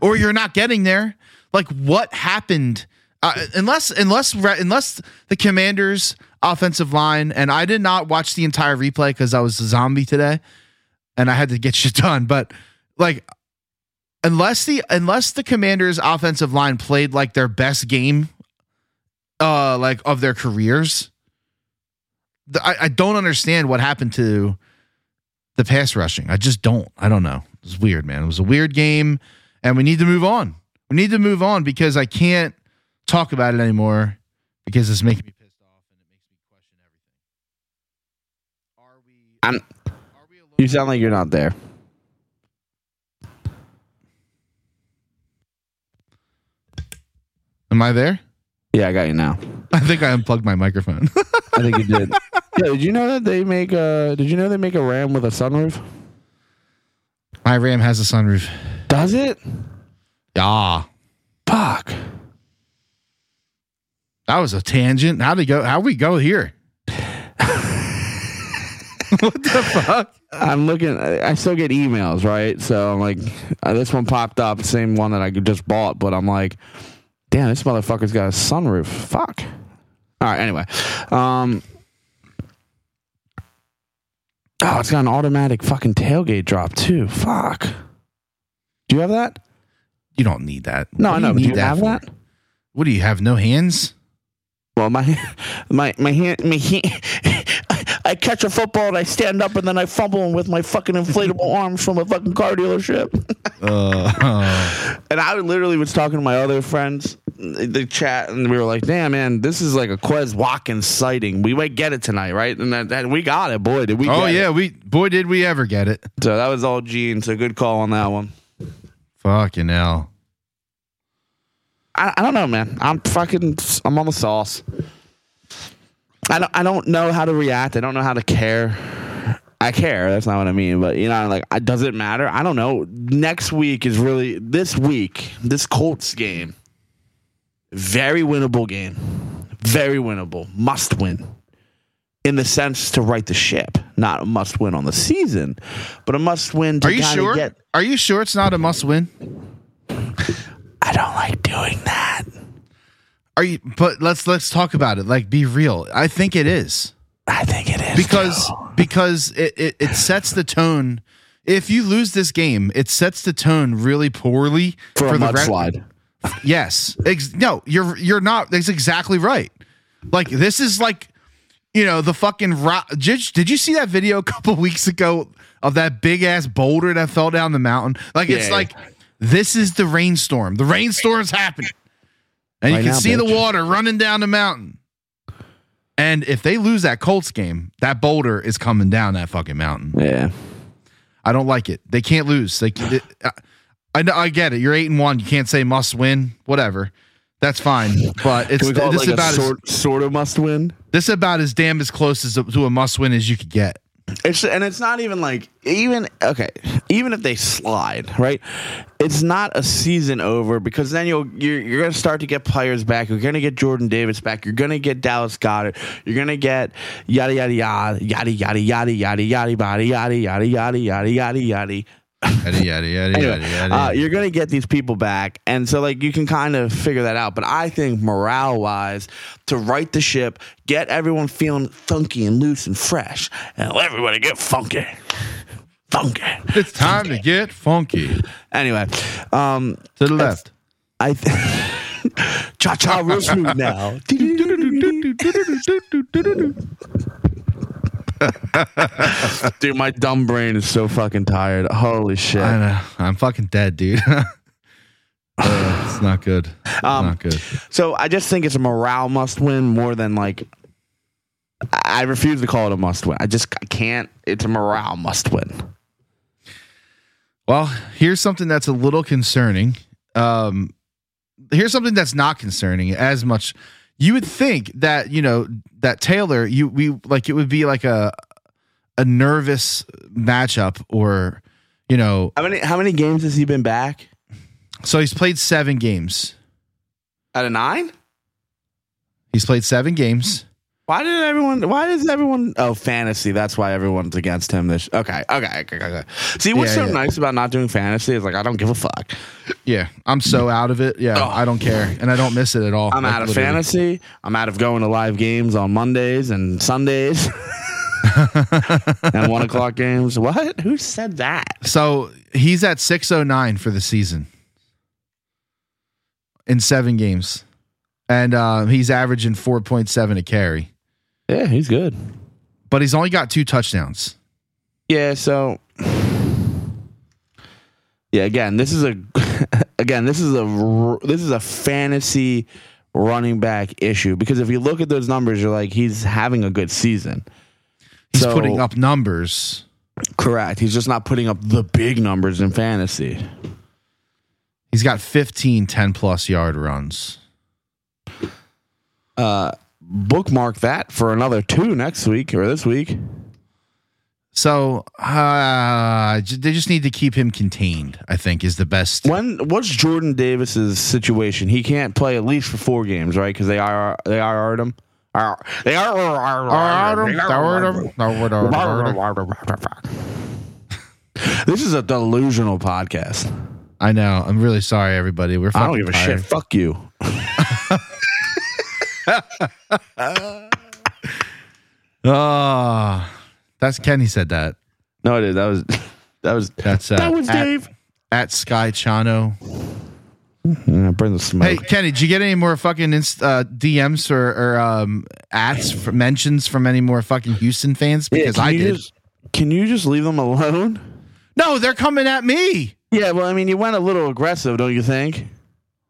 or you're not getting there. Like what happened? Uh, unless unless unless the Commanders' offensive line and I did not watch the entire replay because I was a zombie today, and I had to get shit done. But like, unless the unless the Commanders' offensive line played like their best game uh like of their careers. I, I don't understand what happened to the pass rushing. I just don't. I don't know. It was weird, man. It was a weird game, and we need to move on. We need to move on because I can't talk about it anymore because it's making me pissed off and it makes me question everything. Are we? I'm- Are we alone? You sound like you're not there. Am I there? Yeah, I got you now. I think I unplugged my microphone. I think you did. yeah, did you know that they make a? Did you know they make a Ram with a sunroof? my Ram has a sunroof. Does it? Yeah. Fuck. That was a tangent. How would go? How we go here? what the fuck? I'm looking. I still get emails, right? So I'm like, uh, this one popped up, same one that I just bought, but I'm like, damn, this motherfucker's got a sunroof. Fuck. All right. Anyway, um, oh, it's got an automatic fucking tailgate drop too. Fuck. Do you have that? You don't need that. No, I do know. but Do you need have for? that? What do you have? No hands? Well, my my my hand, my hand, I catch a football and I stand up and then I fumble with my fucking inflatable arms from a fucking car dealership. Uh, And I literally was talking to my other friends, the chat, and we were like, "Damn, man, this is like a Quez Watkins sighting. We might get it tonight, right?" And that, that we got it, boy, did we? oh get yeah, it. we boy did we ever get it? So that was all Gene. So good call on that one. Fucking hell. I, I don't know, man. I'm fucking. I'm on the sauce. I don't. I don't know how to react. I don't know how to care. I care. That's not what I mean. But you know, like, I, does it matter? I don't know. Next week is really this week. This Colts game, very winnable game. Very winnable. Must win. In the sense to right the ship, not a must win on the season, but a must win to Are you sure? get. Are you sure it's not a must win? I don't like doing that. Are you? But let's let's talk about it. Like, be real. I think it is I think it is because too. because it, it it sets the tone. If you lose this game, it sets the tone really poorly for, a the rest- mudslide. Yes. Ex- no, you're you're not. That's exactly right. Like this is like, you know, the fucking rock. Did, did you see that video a couple weeks ago of that big ass boulder that fell down the mountain? Like it's Yeah. like this is the rainstorm. The rainstorm's happening, and Right you can now, see the water running down the mountain. And if they lose that Colts game, that boulder is coming down that fucking mountain. Yeah. I don't like it. They can't lose. They, it, I, I know. I get it. You're eight and one. You can't say must win. Whatever. That's fine. But it's Can we call it this like about a as, sort, sort of must win? this about as damn as close as to a must win as you could get. It's and it's not even like even okay, even if they slide, right? It's not a season over because then you'll you're, you're gonna start to get players back. You're gonna get Jordan Davis back. You're gonna get Dallas Goedert. You're gonna get yada yada yada yada yada yada yada yada yada yada yada yada yada yada yada. Yada yada yada Anyway, yada yada. uh, you're gonna get these people back, and so like you can kind of figure that out. But I think morale wise, to right the ship, get everyone feeling funky and loose and fresh, and let everybody get funky, funky. it's time to get funky. Anyway, um, To the left. I th- cha cha real smooth now. Dude, my dumb brain is so fucking tired. Holy shit. I know. I'm fucking dead, dude. Uh, it's not good. It's Um, not good. So I just think it's a morale must win more than like. I I refuse to call it a must win. I just I can't. It's a morale must win. Well, here's something that's a little concerning. Um, here's something that's not concerning as much. You would think that you know that Taylor, you we like it would be like a a nervous matchup, or you know. How many how many games has he been back? So he's played seven games. Out of nine? He's played seven games. Why did everyone? Why is everyone? Oh, fantasy. That's why everyone's against him. This. Okay. Okay. Okay. okay. See, what's Yeah, so yeah. nice about not doing fantasy is like I don't give a fuck. Yeah, I'm so out of it. Yeah, Oh. I don't care, and I don't miss it at all. I'm Like, out of literally. fantasy. I'm out of going to live games on Mondays and Sundays and one o'clock games. What? Who said that? So he's at 609 for the season in seven games. and uh, he's averaging four point seven a carry, Yeah, he's good. but he's only got two touchdowns. Yeah, so yeah, again, this is a again, this is a this is a fantasy running back issue because if you look at those numbers, you're like he's having a good season. He's So- putting up numbers. Correct. He's just not putting up the big numbers in fantasy. He's got 15 10 plus yard runs. Uh bookmark that for another two next week or this week. So uh, they just need to keep him contained. I think is the best. When what's Jordan Davis's situation? He can't play at least for four games, right? Because they are they are him. Are- They are. This is a delusional podcast. I know. I'm really sorry, everybody. We're I don't give a shit. Fuck you. Oh, that's Kenny said that. No, it is. That was that was That's uh, that was at, Dave. at Sky Chano. Yeah, bring the smoke. Hey, Kenny, did you get any more fucking inst- uh, DMs or, or um, ads for mentions from any more fucking Houston fans? Because can I did. Just, can you just leave them alone? no, they're coming at me. Yeah, well, I mean, you went a little aggressive, don't you think?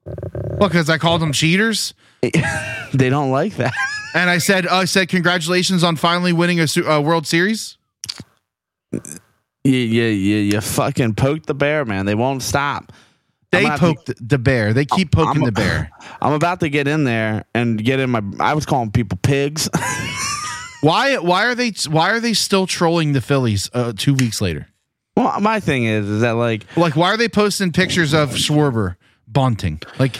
Well, because I called them cheaters. They don't like that. And I said, I said, congratulations on finally winning a, su- a World Series. Yeah, yeah, you, you fucking poked the bear, man. They won't stop. They poked the bear. They keep poking I'm- the bear. I'm about to get in there and get in my. I was calling people pigs. Why? Why are they? Why are they still trolling the Phillies uh, two weeks later? well, my thing is, is that like, Like, why are they posting pictures of Schwarber bunting? Like,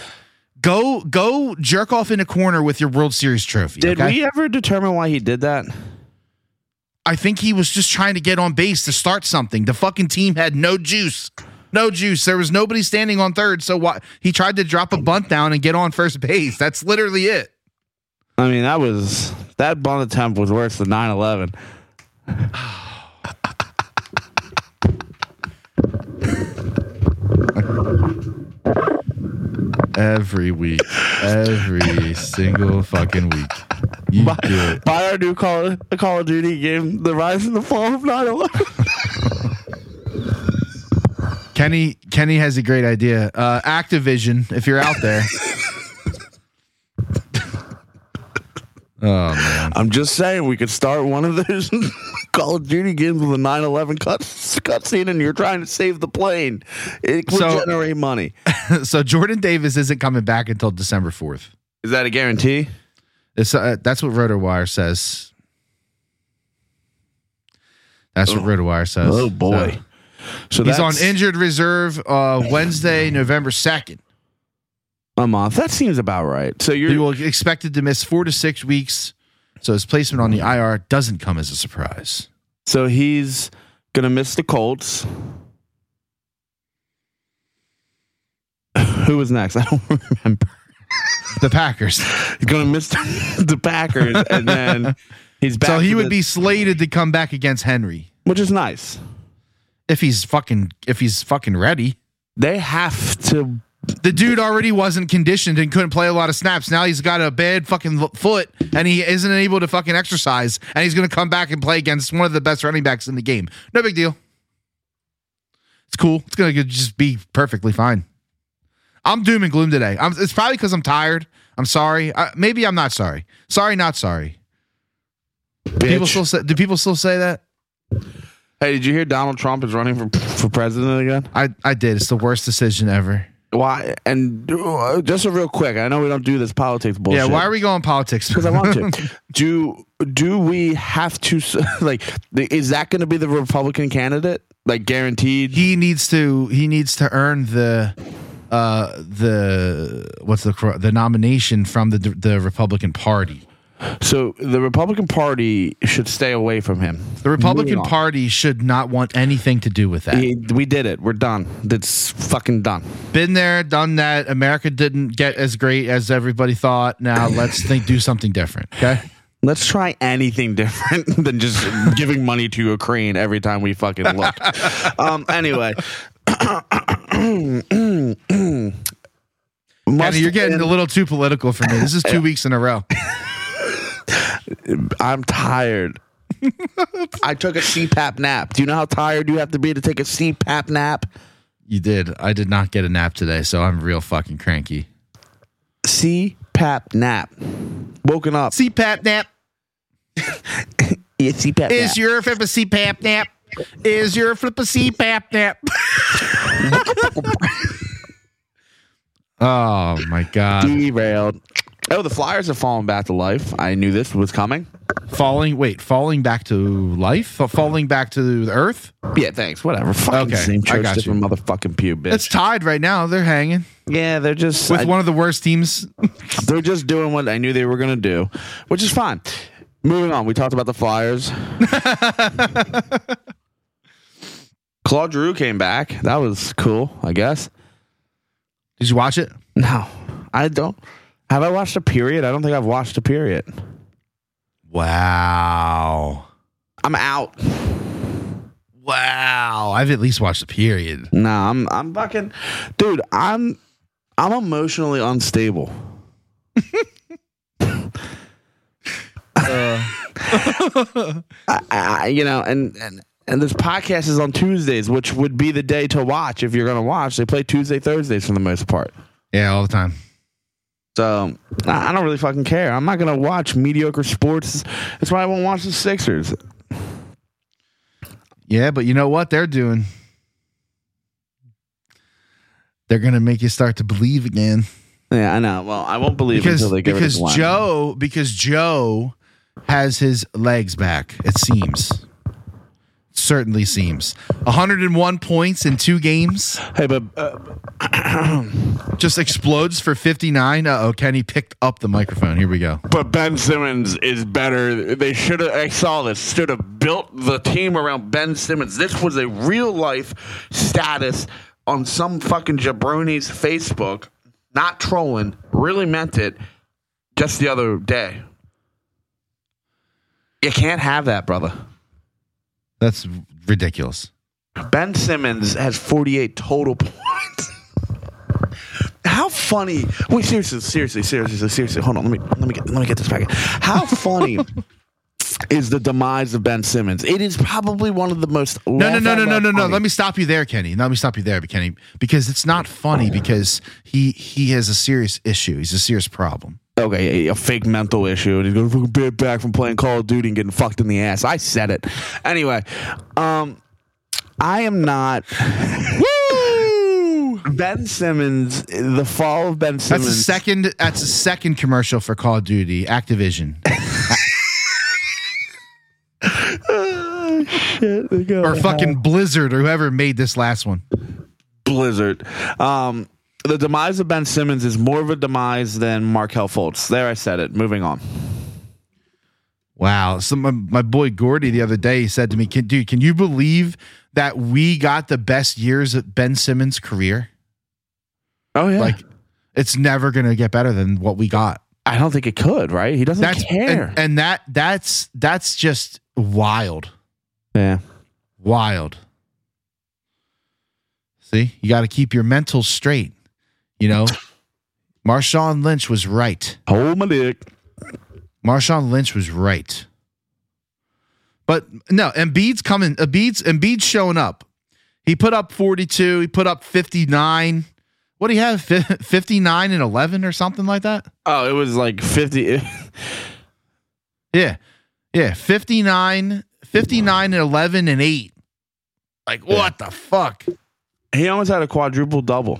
go go jerk off in a corner with your World Series trophy. did okay? we ever determine why he did that? I think he was just trying to get on base to start something. The fucking team had no juice. No juice. There was nobody standing on third, so why he tried to drop a bunt down and get on first base. That's literally it. I mean, that was that bunt attempt was worse than 9/11. Every week. Every single fucking week. You do it. Buy our new Call Call of Duty game, The Rise and the Fall of 9/11. Kenny Kenny has a great idea. Uh Activision, if you're out there. oh man. I'm just saying, we could start one of those Call of Duty games with a 9/11 cut cutscene, and you're trying to save the plane. It would So- generate money. so Jordan Davis isn't coming back until December 4th. Is that a guarantee? It's, uh, that's what RotoWire says. That's what RotoWire says. Oh boy. So, So he's on injured reserve uh, Wednesday, November 2nd. a month. That seems about right. So you're will expected to miss four to six weeks. So his placement on the IR doesn't come as a surprise. so he's gonna miss the Colts. Who was next? I don't remember. The Packers. He's gonna miss the Packers, and then he's back. so he would the- be slated to come back against Henry which is nice. if he's fucking if he's fucking ready. They have to. The dude already wasn't conditioned and couldn't play a lot of snaps. Now he's got a bad fucking foot and he isn't able to fucking exercise. And he's going to come back and play against one of the best running backs in the game. No big deal. It's cool. It's going to just be perfectly fine. I'm doom and gloom today. I'm, it's probably because I'm tired. I'm sorry. I, maybe I'm not sorry. Sorry, not sorry. People still say, do people still say that? Hey, did you hear Donald Trump is running for for president again? I, I did. It's the worst decision ever. Why? And uh, just a real quick, I know we don't do this politics bullshit. Yeah. Why are we going politics? Because I want to. do do we have to like? Is that going to be the Republican candidate? Like guaranteed? he needs to he needs to earn the uh the what's the the nomination from the the Republican Party. So the Republican Party should stay away from him. The Republican Party should not want anything to do with that. He- we did it. We're done. It's fucking done. Been there, done that. America didn't get as great as everybody thought. Now let's think do something different. Okay. Let's try anything different than just giving money to Ukraine every time we fucking look. um. Anyway, Must Kenny, you're getting been- a little too political for me. This is two weeks in a row. I'm tired. I took a CPAP nap. Do you know how tired you have to be to take a CPAP nap? You did. I did not get a nap today, so I'm real fucking cranky. CPAP nap. Woken up. CPAP nap. Yeah, CPAP Is nap. your flip a CPAP nap? Is your flip a CPAP nap? oh my god. derailed. Oh, the Flyers have fallen back to life. I knew this was coming. Falling wait, falling back to life? Falling back to the earth? Yeah, thanks. Whatever. Fucking Okay, same I church, got you. motherfucking pew, bitch. It's tied right now. They're hanging yeah, they're just with I- one of the worst teams. they're just doing what I knew they were gonna do, which is fine. Moving on, we talked about the Flyers. Claude Giroux came back. That was cool, I guess. Did you watch it? No, I don't. Have I watched a period? I don't think I've watched a period. Wow. I'm out. Wow. I've at least watched a period. No, I'm I'm fucking dude, I'm I'm emotionally unstable. Uh. I, I, you know, and, and and this podcast is on Tuesdays, which would be the day to watch if you're gonna watch. They play Tuesday, Thursdays for the most part. Yeah, all the time. So I I don't really fucking care. I'm not gonna watch mediocre sports. That's why I won't watch the Sixers. Yeah, but you know what they're doing? They're gonna make you start to believe again. Yeah, I know. Well, I won't believe Because until they get because rid of. Joe because Joe has his legs back, it seems. Certainly seems. 101 points in two games. Hey, but uh, Just explodes for 59. Uh oh, Kenny picked up the microphone. Here we go. But Ben Simmons is better. They should have. I saw this. Should have built the team around Ben Simmons. This was a real life status on some fucking jabroni's Facebook. Not trolling. Really meant it. Just the other day. You can't have that, brother. That's ridiculous. Ben Simmons has 48 total points. How funny? Wait, seriously, seriously, seriously, seriously. Hold on, let me let me get let me get this back. How funny is the demise of Ben Simmons? It is probably one of the most No, no, no, no, no, no, no. Let me stop you there, Kenny. Let me stop you there, Kenny, because it's not funny because he he has a serious issue. He's a serious problem. Okay, a, a fake mental issue, and he's gonna fucking bit back from playing Call of Duty and getting fucked in the ass. I said it. Anyway, um, I am not. Woo! Ben Simmons, the fall of Ben Simmons. That's a second. That's a second commercial for Call of Duty Activision Oh, shit. Or fucking Blizzard or whoever made this last one. Blizzard. Um, the demise of Ben Simmons is more of a demise than Markelle Fultz. There, I said it. Moving on. Wow. So my, my boy Gordy the other day said to me, can, "Dude, can you believe that we got the best years of Ben Simmons' career? Oh yeah. Like, it's never gonna get better than what we got." I don't think it could. Right? He doesn't That's care. and, and that that's that's just wild. yeah. Wild. See, you got to keep your mental straight. You know, Marshawn Lynch was right. Hold my dick. Marshawn Lynch was right. But no, Embiid's coming. Embiid's Embiid's showing up. He put up 42. He put up 59. What do you have? 59 and 11 or something like that? Oh, it was like fifty. Yeah. Yeah. 59, 59 and 11 and 8. Like, what the fuck? he almost had a quadruple double.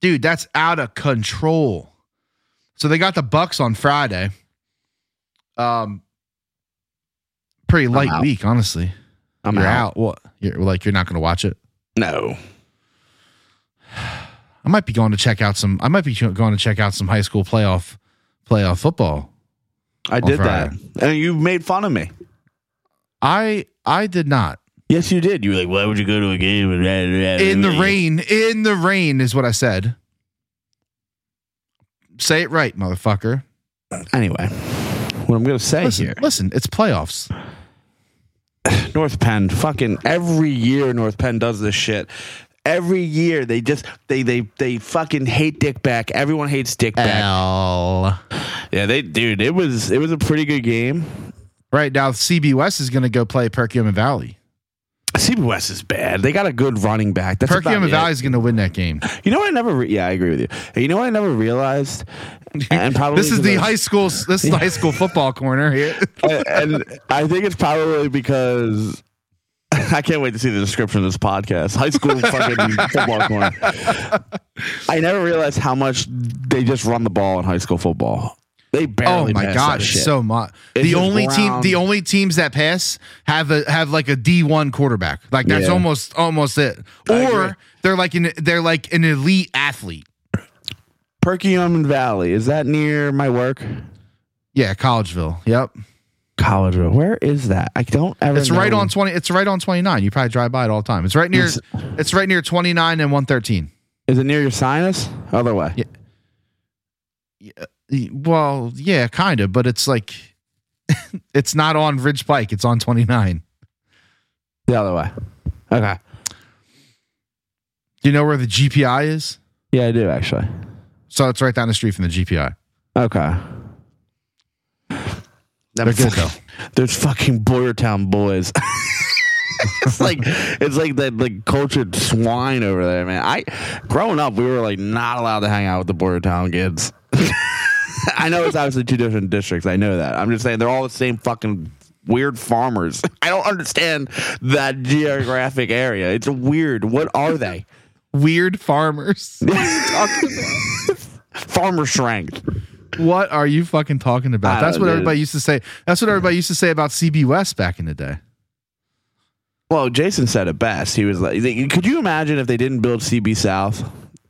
Dude, that's out of control. So they got the Bucks on Friday. Um pretty light week, honestly. I'm you're out. out. What? You're like you're not going to watch it. No. I might be going to check out some. I might be going to check out some high school playoff playoff football. I did that, and you made fun of me. I I did not Yes, you did. You were like, "Why would you go to a game in the rain. In the rain is what I said. Say it right, motherfucker. Anyway, what I'm gonna say Listen, here, listen. It's playoffs. North Penn, fucking every year North Penn does this shit. Every year they just they they they fucking hate Dick Beck. Everyone hates Dick Beck. L. Yeah, they dude, it was it was a pretty good game. Right now, CB West is going to go play Perkiomen Valley. CB West is bad. They got a good running back. That's it. Valley is going to win that game. You know what I never re- yeah, I agree with you. You know what I never realized? And probably This is the high school. This is the high school football corner here. and, and I think it's probably because I can't wait to see the description of this podcast. High school fucking football corner. I never realized how much they just run the ball in high school football. They Oh barely. my that it's shit. so much. It's The only team, round. the only teams that pass have a have like a D one quarterback. Like that's Yeah. almost almost it. Or they're like an they're like an elite athlete. Perkiomen Valley. Is that near my work? Yeah, Collegeville. Yep, Collegeville. Where is that? I don't ever. it's right on twenty. It's right on twenty nine. You probably drive by it all the time. It's right near. It's- It's right near twenty nine and one thirteen. Is it near your sinus? Other way. Yeah. Well, yeah, kind of, but it's like it's not on Ridge Pike. It's on twenty nine. The other way. Okay. Do you know where the GPI is? Yeah, I do actually. So it's right down the street from the GPI. Okay. They're good though. There's fucking Boyertown boys. it's like it's like that like cultured swine over there, man. I growing up, we were like not allowed to hang out with the Boyertown kids. I know it's obviously two different districts. I know that. I'm just saying they're all the same fucking weird farmers. I don't understand that geographic area. It's weird. What are they? Weird farmers. What are you talking about? Farmer strength. What are you fucking talking about? That's what know. everybody used to say. That's what everybody used to say about CB West back in the day. Well, Jason said it best. He was like, "Could you imagine if they didn't build CB South?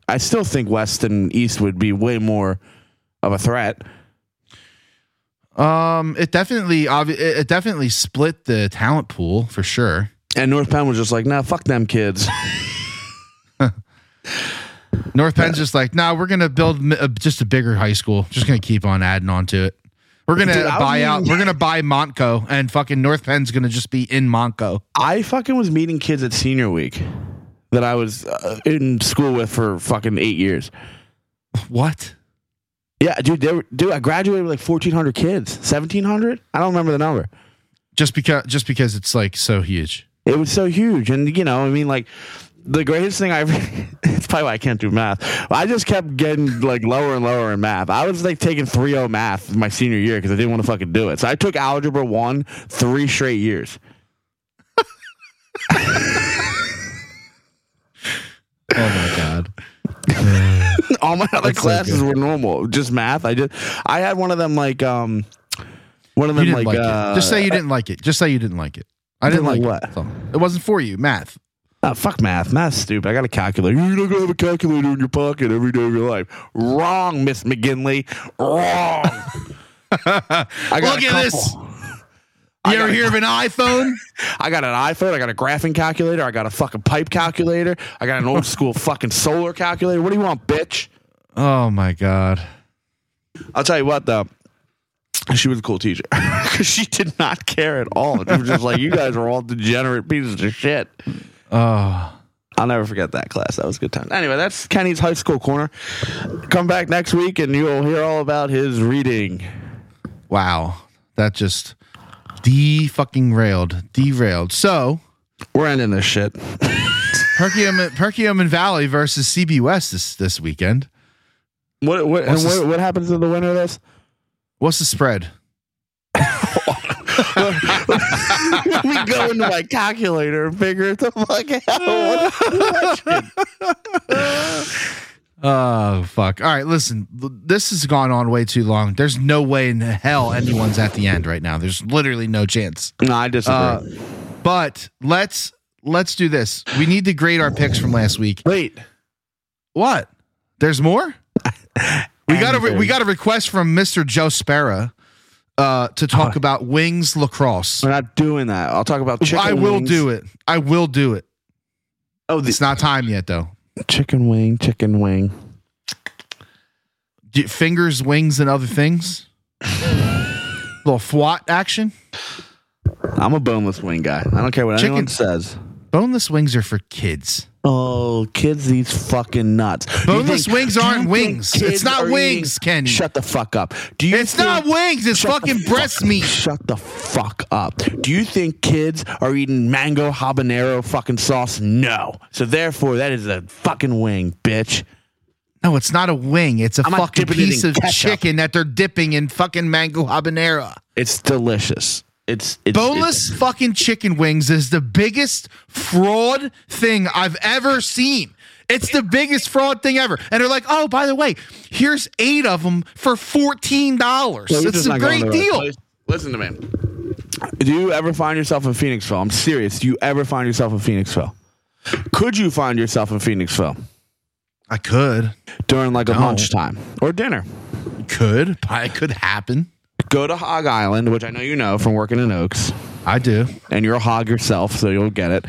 I still think West and East would be way more of a threat." Um, it definitely, obvi- it it definitely split the talent pool for sure. And North Penn was just like, "Nah, fuck them kids." North Penn's just like, nah, we're gonna build mi- uh, just a bigger high school. Just gonna keep on adding on to it. We're gonna Dude, I buy was out. We're gonna buy Montco, and fucking North Penn's gonna just be in Montco. I fucking was meeting kids at senior week that I was uh, in school with for fucking eight years. What? Yeah, dude, they were, dude, I graduated with like fourteen hundred kids, seventeen hundred. I don't remember the number. Just because? Just because it's like so huge. It was so huge, and you know, I mean, like the greatest thing I ever. it's probably why I can't do math. I just kept getting like lower and lower in math. I was like taking 3.0 math my senior year because I didn't want to fucking do it. So I took algebra one three straight years. Oh my god. All my other That's classes good. were normal, just math. I did. I had one of them like um, one of them like, like, uh. Just say you didn't like it. Just say you didn't like it. I didn't, Didn't like, like it. It wasn't for you. Math. Oh, fuck math. Math's stupid. I got a calculator. You're not gonna have a calculator in your pocket every day of your life. Wrong, Miss McGinley. Wrong. I got Look at this. You I ever a- hear of an iPhone? I got an iPhone. I got a graphing calculator. I got a fucking pipe calculator. I got an old school fucking solar calculator. What do you want, bitch? Oh my god. I'll tell you what though. She was a cool teacher because she did not care at all. She was just like, "You guys are all degenerate pieces of shit." Oh. I'll never forget that class. That was a good time. Anyway, that's Kenny's high school corner. Come back next week and you'll hear all about his reading. Wow. That just de fucking railed. Derailed. So We're ending this shit. Perkiomen, Perkiomen Valley versus CB West this, this weekend. What what, and this- what, what happens to the winner of this? What's the spread? we go into my calculator and figure it the fuck out. What- Oh fuck! All right, listen. This has gone on way too long. There's no way in hell anyone's at the end right now. There's literally no chance. no, I disagree. Uh, but let's let's do this. We need to grade our picks from last week. Wait. What? There's more. We got a we got a request from Mr. Joe Sparrow uh, to talk about wings lacrosse. We're not doing that. I'll talk about chicken I will wings. do it. I will do it. Oh, the It's not time yet though. Chicken wing, chicken wing. Do- Fingers, wings, and other things. little FWAT action. I'm a boneless wing guy. I don't care what Chicken- anyone says. Boneless wings are for kids. Oh, kids, these fucking nuts. Boneless think- wings aren't wings. It's not wings, eating- Kenny. Shut the fuck up. Do you? It's think- not wings. It's fucking breast fuck- meat. Shut the fuck up. Do you think kids are eating mango habanero fucking sauce? No. So therefore, that is a fucking wing, bitch. No, it's not a wing. It's a I'm fucking it piece of ketchup. chicken that they're dipping in fucking mango habanero. It's delicious. It's, it's Boneless fucking chicken wings is the biggest fraud thing I've ever seen. It's the biggest fraud thing ever. And they're like, oh, by the way, here's eight of them for $14. So it's a great to the right deal. place. Listen to me. Do you ever find yourself in Phoenixville? I'm serious. Do you ever find yourself in Phoenixville? Could you find yourself in Phoenixville I could. during like a No. lunchtime or dinner? Could. It could happen. Go to Hog Island, which I know you know from working in Oaks, I do. and you're a hog yourself, so you'll get it.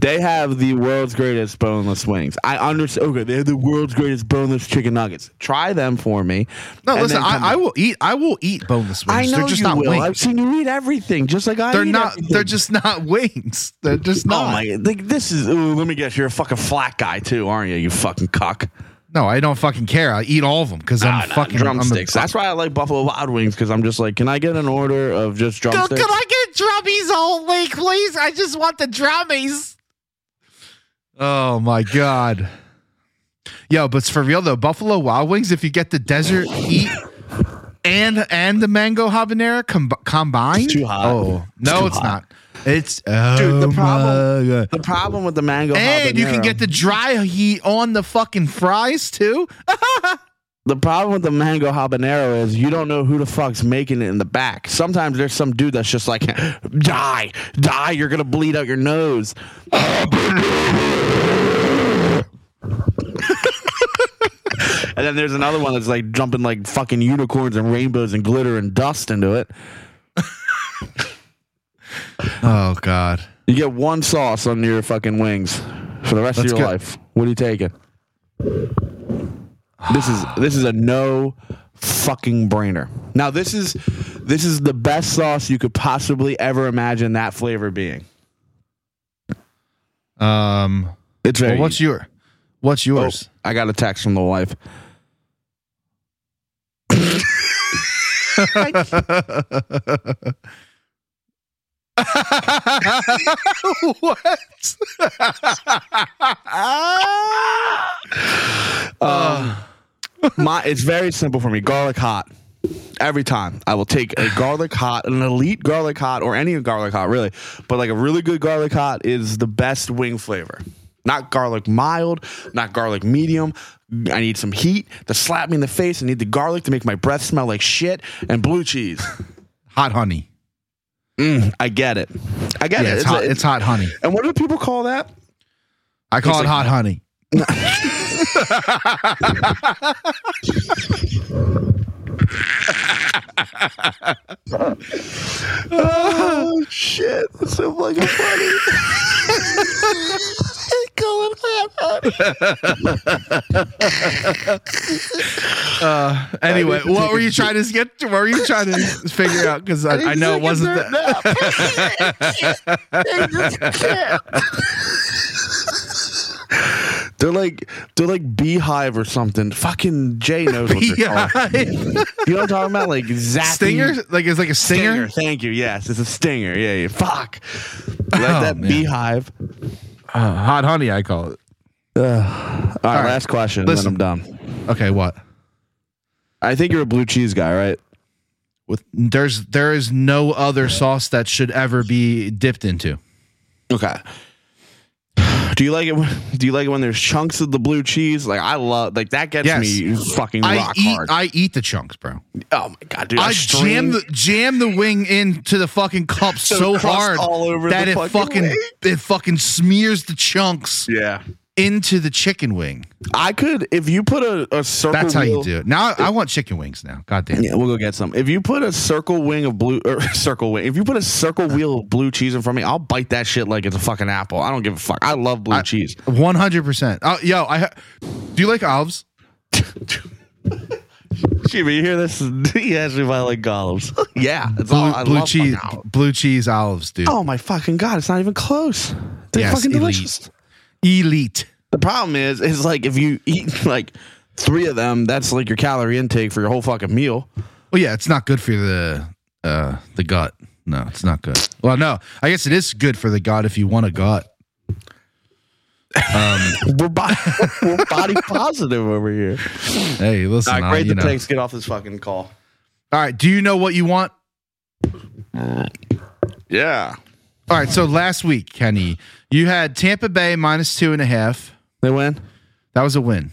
they have the world's greatest boneless wings. I understand. Okay, they have the world's greatest boneless chicken nuggets. Try them for me. No, and listen, then come I, I back. will eat I will eat boneless wings. I know they're just you not will. wings. I've seen you eat everything, just like I. they're eat not everything. they're just not wings. They're just not. Oh not. my! Like this is. Ooh, let me guess. You're a fucking flat guy too, aren't you? You fucking cuck. No, I don't fucking care. I eat all of them because I'm Ah, nah, fucking I'm a- drumsticks. That's why I like Buffalo Wild Wings because I'm just like, can I get an order of just drumsticks? can I get drummies only, please? I just want the drummies. Oh my god. Yo, but for real though, Buffalo Wild Wings, if you get the desert heat and and the mango habanero com- combined, It's too hot. Oh no, it's hot. not. It's oh Dude, the oh problem- The problem with the mango and you can get the dry heat on the fucking fries too. the problem with the mango habanero is you don't know who the fuck's making it in the back. Sometimes there's some dude that's just like, die, die, you're gonna bleed out your nose. and then there's another one that's like jumping like fucking unicorns and rainbows and glitter and dust into it. Oh god. You get one sauce on your fucking wings for the rest Let's of your go. life. What are you taking? This is this is a no fucking brainer. Now this is this is the best sauce you could possibly ever imagine that flavor being. Um It's well, very what's your what's Oh, yours? I got a text from the wife. what? Um, my it's very simple for me. Garlic hot. Every time I will take a garlic hot, an elite garlic hot, or any garlic hot, really. But like a really good garlic hot is the best wing flavor. Not garlic mild, not garlic medium. I need some heat to slap me in the face. I need the garlic to make my breath smell like shit, and blue cheese. hot honey. Mm, I get it. I get Yeah, it. it's, a- hot. It's hot honey. and what do people call that? I call It's it like- hot honey. Oh shit! That's so fucking funny. Going Uh, anyway, what were you trying to get? What were you trying to figure out? Because I, I know it wasn't that. They're like they're like beehive or something. Fucking Jay knows what they're called. You know what I'm talking about? Like zapping. stinger? Like it's like a stinger. Thank you. Yes, it's a stinger. Yeah, yeah. Fuck. Like Oh, that man. beehive. Uh, hot honey, I call it. All right, right. last question, Listen. then I'm done. Okay, what? I think you're a blue cheese guy, right? With there's there is no other sauce that should ever be dipped into. Okay. Do you like it? When, do you like it when there's chunks of the blue cheese? Like I love, like that gets Yes. me fucking I rock eat hard. I eat the chunks, bro. oh my god, dude! I, string- jam the jam the wing into the fucking cup so, crust hard all over that the it fucking fucking it fucking smears the chunks Yeah, into the chicken wing. I could if you put a, a circle. That's how you do it. Now I want chicken wings now. God damn. Yeah, we'll go get some. If you put a circle wing of blue or circle wing, if you put a circle wheel of blue cheese in front of me, I'll bite that shit like it's a fucking apple. I don't give a fuck. I love blue I- cheese. One hundred percent. Oh, yo, I ha- do you like olives? Sheba, you hear this? He asked me if I like olives. yeah, it's Blue, all, I blue love cheese, blue cheese olives, dude. Oh my fucking god! It's not even close. They're Yes, fucking elite. delicious. Elite. The problem is, is like if you eat like three of them, that's like your calorie intake for your whole fucking meal. Well, yeah, it's not good for the uh the gut. No, it's not good. Well, no, I guess it is good for the gut if you want a gut. Um, We're body, we're body positive over here. hey, listen, All right, I- great you the know. takes. Get off this fucking call. All right, do you know what you want? Yeah, All right, so last week, Kenny, you had Tampa Bay minus two and a half. they win. That was a win.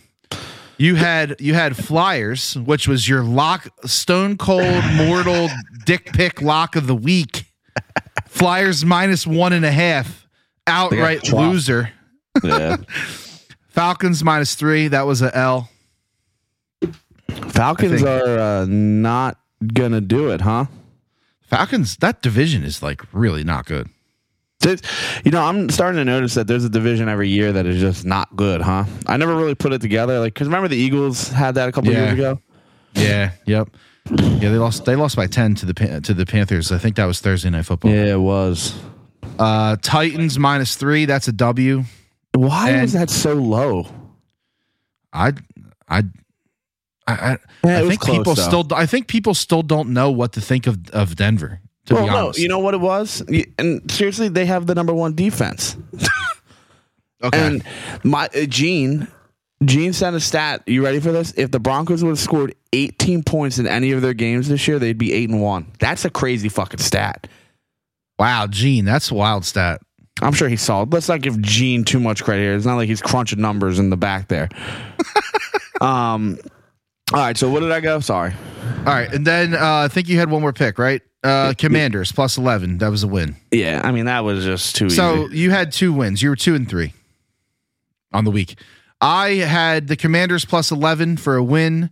You had you had Flyers, which was your lock, stone cold mortal dick pick lock of the week. Flyers minus one and a half, outright loser. Yeah, Falcons minus three, that was a L. Falcons are uh, not gonna do it, huh? Falcons, that division is like really not good. There's- You know, I'm starting to notice that there's a division every year that is just not good, huh? I never really put it together, like because remember the Eagles had that a couple Yeah. years ago. Yeah, yep. Yeah, they lost. They lost by ten to the to the Panthers. I think that was Thursday night football. Yeah, it was. Uh, Titans minus three. That's a W. Why And- was that so low? I, I, I, I, Yeah, I think people though. still. I think people still don't know what to think of of Denver. To well, be no, you know what it was, and seriously, they have the number one defense. Okay. And my uh, Gene, Gene sent a stat. You ready for this? If the Broncos would have scored 18 points in any of their games this year, they'd be eight and one. That's a crazy fucking stat. wow, Gene, that's a wild stat. I'm sure he saw it. Let's not give Gene too much credit here. It's not like he's crunching numbers in the back there. um. All right. So what did I go? Sorry. All right, and then uh, I think you had one more pick, right? Uh, Commanders plus eleven. That was a win. Yeah. I mean that was just too So easy. you had two wins. You were two and three on the week. I had the Commanders plus 11 for a win.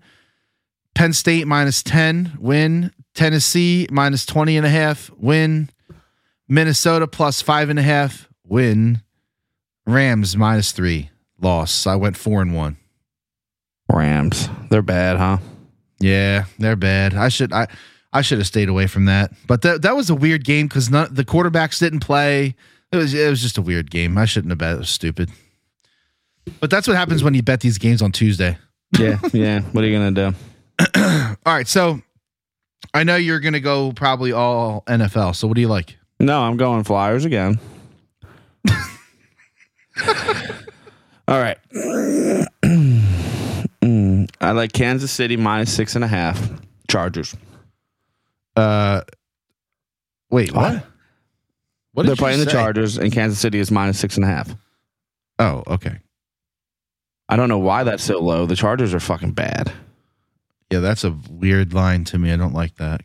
Penn State minus 10, win. Tennessee minus 20 and a half, win. Minnesota plus five and a half, win. Rams minus three, loss. I went four and one. Rams. They're bad, huh? Yeah, they're bad. I should I I should have stayed away from that. But that that was a weird game because none the quarterbacks didn't play. It was it was just a weird game. I shouldn't have bet. It was stupid. But that's what happens when you bet these games on Tuesday. Yeah. yeah. What are you gonna do? All right, so I know you're gonna go probably all NFL. So what do you like? No, I'm going Flyers again. All right. I like Kansas City minus six and a half. Chargers. Uh, wait, what? What? What They're playing the? Chargers, and Kansas City is minus six and a half. Oh, okay. I don't know why that's so low. The Chargers are fucking bad. Yeah, that's a weird line to me. I don't like that.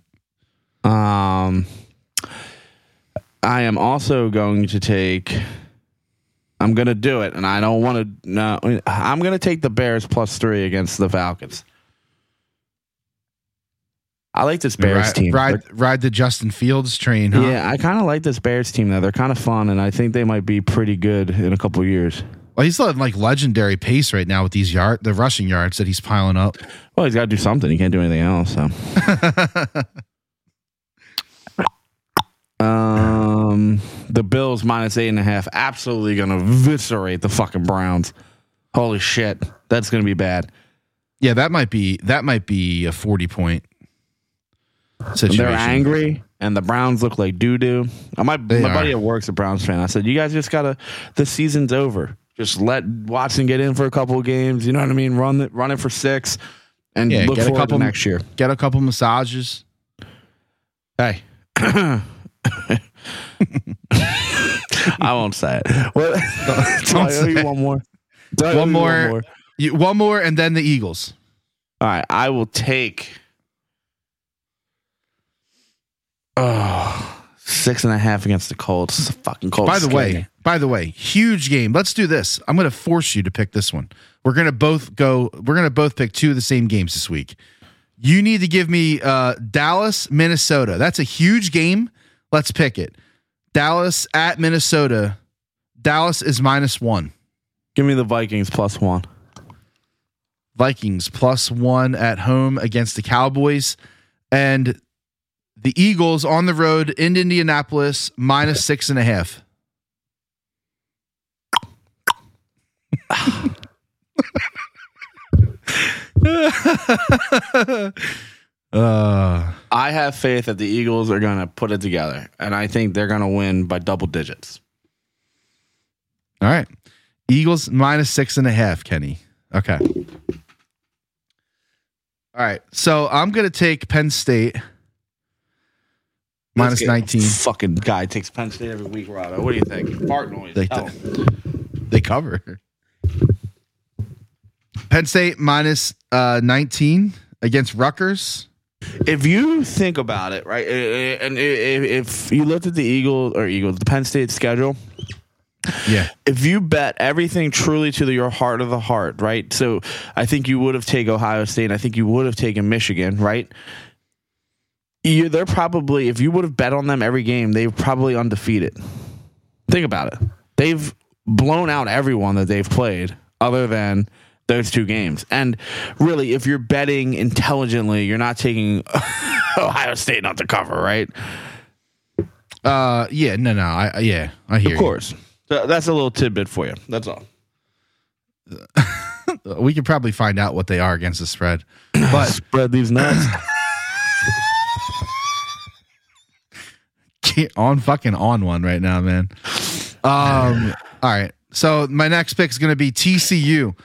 Um, I am also going to take. I'm going to do it, and I don't want to. No, I'm going to take the Bears plus three against the Falcons. I like this Bears ride, team. Ride, ride the Justin Fields train, huh? Yeah, I kind of like this Bears team though. They're kind of fun, and I think they might be pretty good in a couple of years. Well, he's on like legendary pace right now with these yard, the rushing yards that he's piling up. Well, he's got to do something. He can't do anything else. So, um, the Bills minus eight and a half. Absolutely going to eviscerate the fucking Browns. Holy shit, that's going to be bad. Yeah, that might be that might be a forty point situation. They're angry, and the Browns look like doo doo. Uh, my They my are. buddy at work's a Browns fan. I said, "You guys just gotta. The season's over. Just let Watson get in for a couple of games. You know what I mean? Run it, run it for six, and Yeah, look for a couple- next year." Get a couple massages. Hey. I won't say it. What? Don't owe you one more. Do I owe One more. You, one more, and then the Eagles. All right, I will take. Oh, six and a half against the Colts. Fucking Colts. By the way, by the way, huge game. Let's do this. I'm going to force you to pick this one. We're going to both go. We're going to both pick two of the same games this week. You need to give me uh, Dallas, Minnesota. That's a huge game. Let's pick it. Dallas at Minnesota. Dallas is minus one. give me the Vikings plus one. Vikings plus one at home against the Cowboys, and the Eagles on the road in Indianapolis minus six and a half. uh, I have faith that the Eagles are going to put it together, and I think they're going to win by double digits. all right. Eagles minus six and a half, Kenny. Okay. All right. So I'm going to take Penn State Let's 19. Fucking guy takes Penn State every week, Rado. What do you think? Fart noise. They, Oh. they cover. Penn State minus uh, 19 against Rutgers. If you think about it, right, eh, eh, and if you looked at the Eagles or Eagles, the Penn State schedule, Yeah. if you bet everything truly to the, your heart of the heart, right? So I think you would have taken Ohio State. And I think you would have taken Michigan, right? You, they're probably if you would have bet on them every game, they're probably undefeated. Think about it. They've blown out everyone that they've played, other than those two games. And really, if you're betting intelligently, you're not taking Ohio State not to cover, right? Uh, yeah, no, no, I, yeah, I hear Of course. So that's a little tidbit for you. That's all. We could probably find out what they are against the spread, but Spread these nuts. on fucking on one right now, man. Um, all right. So my next pick is going to be TCU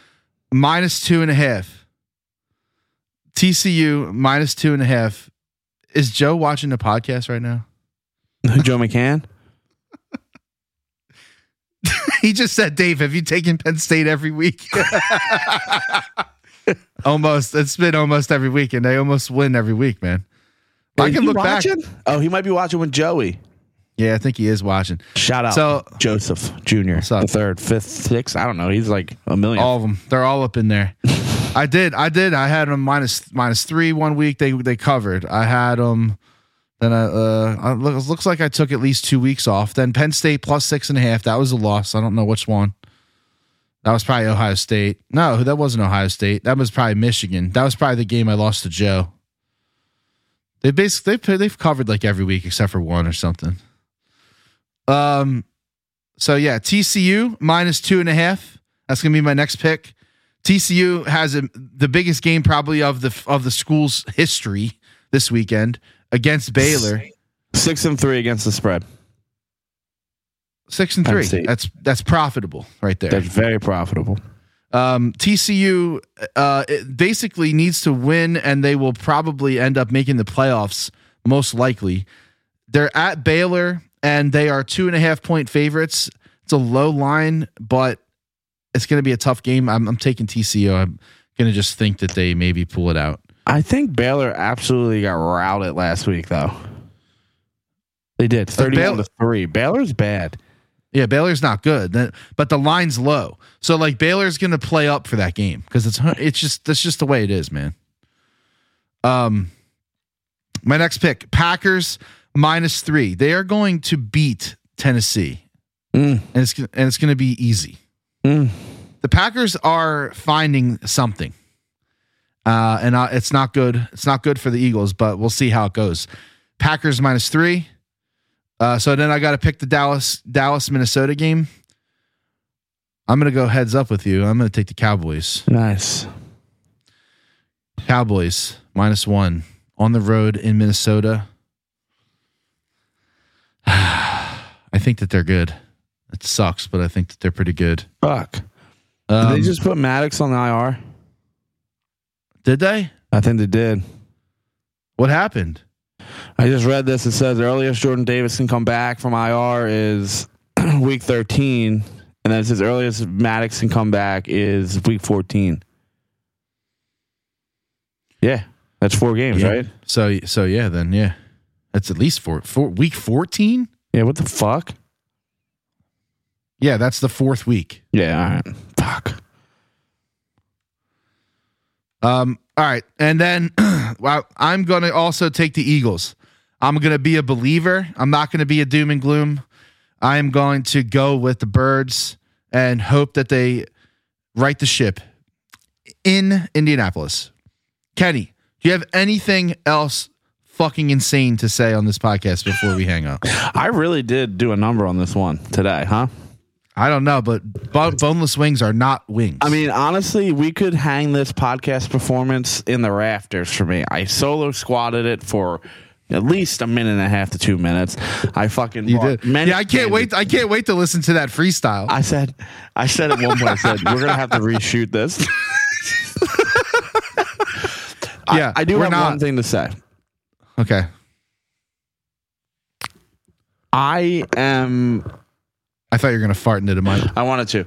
minus two and a half. TCU minus two and a half. Is Joe watching the podcast right now? Joe McCann. He just said, Dave, have you taken Penn State every week? almost. It's been almost every week, and they almost win every week, man. I can look back. Oh, he might be watching with Joey. Yeah, I think he is watching. Shout out So- Joseph Jr. The third, fifth, sixth. I don't know. He's like a million. All of them. They're all up in there. I did. I did. I had them minus minus three one week. They they covered. I had them. Then I, uh, I look, it looks like I took at least two weeks off. Then Penn State plus six and a half. That was a loss. I don't know which one. That was probably Ohio State. No, that wasn't Ohio State. That was probably Michigan. That was probably the game I lost to Joe. They basically they've they've covered like every week except for one or something. Um, so yeah, TCU minus two and a half. That's gonna be my next pick. TCU has a, the biggest game probably of the of the school's history this weekend against Baylor. Six and three against the spread. Six and three. That's that's profitable right there. That's very profitable. Um, TCU uh, it basically needs to win, and they will probably end up making the playoffs. Most likely, they're at Baylor, and they are two and a half point favorites. It's a low line, but it's going to be a tough game. I'm, I'm taking TCU. I'm going to just think that they maybe pull it out. I think Baylor absolutely got routed last week, though. They did thirty-one Baylor- to three. Baylor's bad. Yeah, Baylor's not good, but the line's low. So like Baylor's going to play up for that game because it's it's just that's just the way it is, man. Um, my next pick: Packers minus three. They are going to beat Tennessee, Mm, and it's and it's going to be easy. mm. The Packers are finding something, uh, and uh, it's not good. It's not good for the Eagles, but we'll see how it goes. Packers minus three. Uh, so then I got to pick the Dallas Dallas Minnesota game. I'm gonna go heads up with you. I'm gonna take the Cowboys. Nice. Cowboys minus one on the road in Minnesota. I think that they're good. It sucks, but I think that they're pretty good. Fuck. Did Um, they just put Maddox on the IR? did they? I think they did. What happened? I just read this. It says the earliest Jordan Davis can come back from IR is week 13. And then it says earliest Maddox can come back is week 14. Yeah. That's four games, Yeah. right? So so yeah, then yeah, that's at least four, four week fourteen. Yeah. What the fuck? Yeah, that's the fourth week. Yeah. All right. Fuck. Um, all right, and then well, I'm gonna also take the Eagles. I'm gonna be a believer. I'm not gonna be a doom and gloom. I am going to go with the birds and hope that they right the ship. in Indianapolis. Kenny, do you have anything else fucking insane to say on this podcast before we hang up? I really did do a number on this one today, huh? I don't know, but boneless wings are not wings. I mean, honestly, we could hang this podcast performance in the rafters for me. I solo squatted it for at least a minute and a half to two minutes. I fucking you did. many Yeah, I can't wait. I can't wait to listen to that freestyle. I said, I said at one point, I said we're gonna have to reshoot this. yeah, I do have not. one thing to say. Okay. I am I thought you were gonna fart into the mic. I wanted to.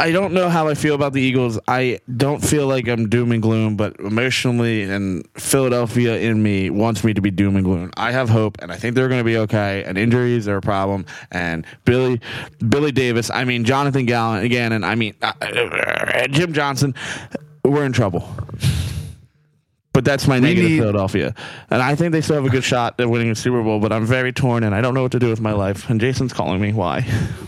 I don't know how I feel about the Eagles. I don't feel like I'm doom and gloom, but emotionally and Philadelphia in me wants me to be doom and gloom. I have hope, and I think they're going to be okay. And injuries are a problem. And Billy, Billy Davis, I mean Jonathan Gannon again, and I mean uh, uh, Jim Johnson. We're in trouble. But that's my negative need- Philadelphia. And I think they still have a good shot at winning a Super Bowl, but I'm very torn and I don't know what to do with my life. And Jason's calling me. Why?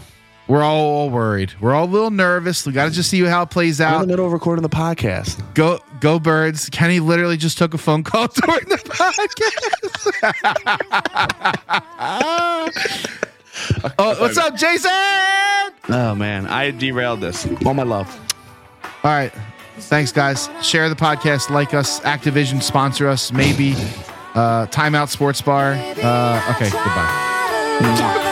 We're all worried. We're all a little nervous. We got to just see how it plays out. I'm in the middle of recording the podcast. Go, go, birds! Kenny literally just took a phone call during the podcast. oh, what's up, Jason? Oh man, I derailed this. All my love. All right. Thanks, guys. Share the podcast, like us. Activision sponsor us, maybe. Uh, Timeout Sports Bar. Uh, okay, goodbye.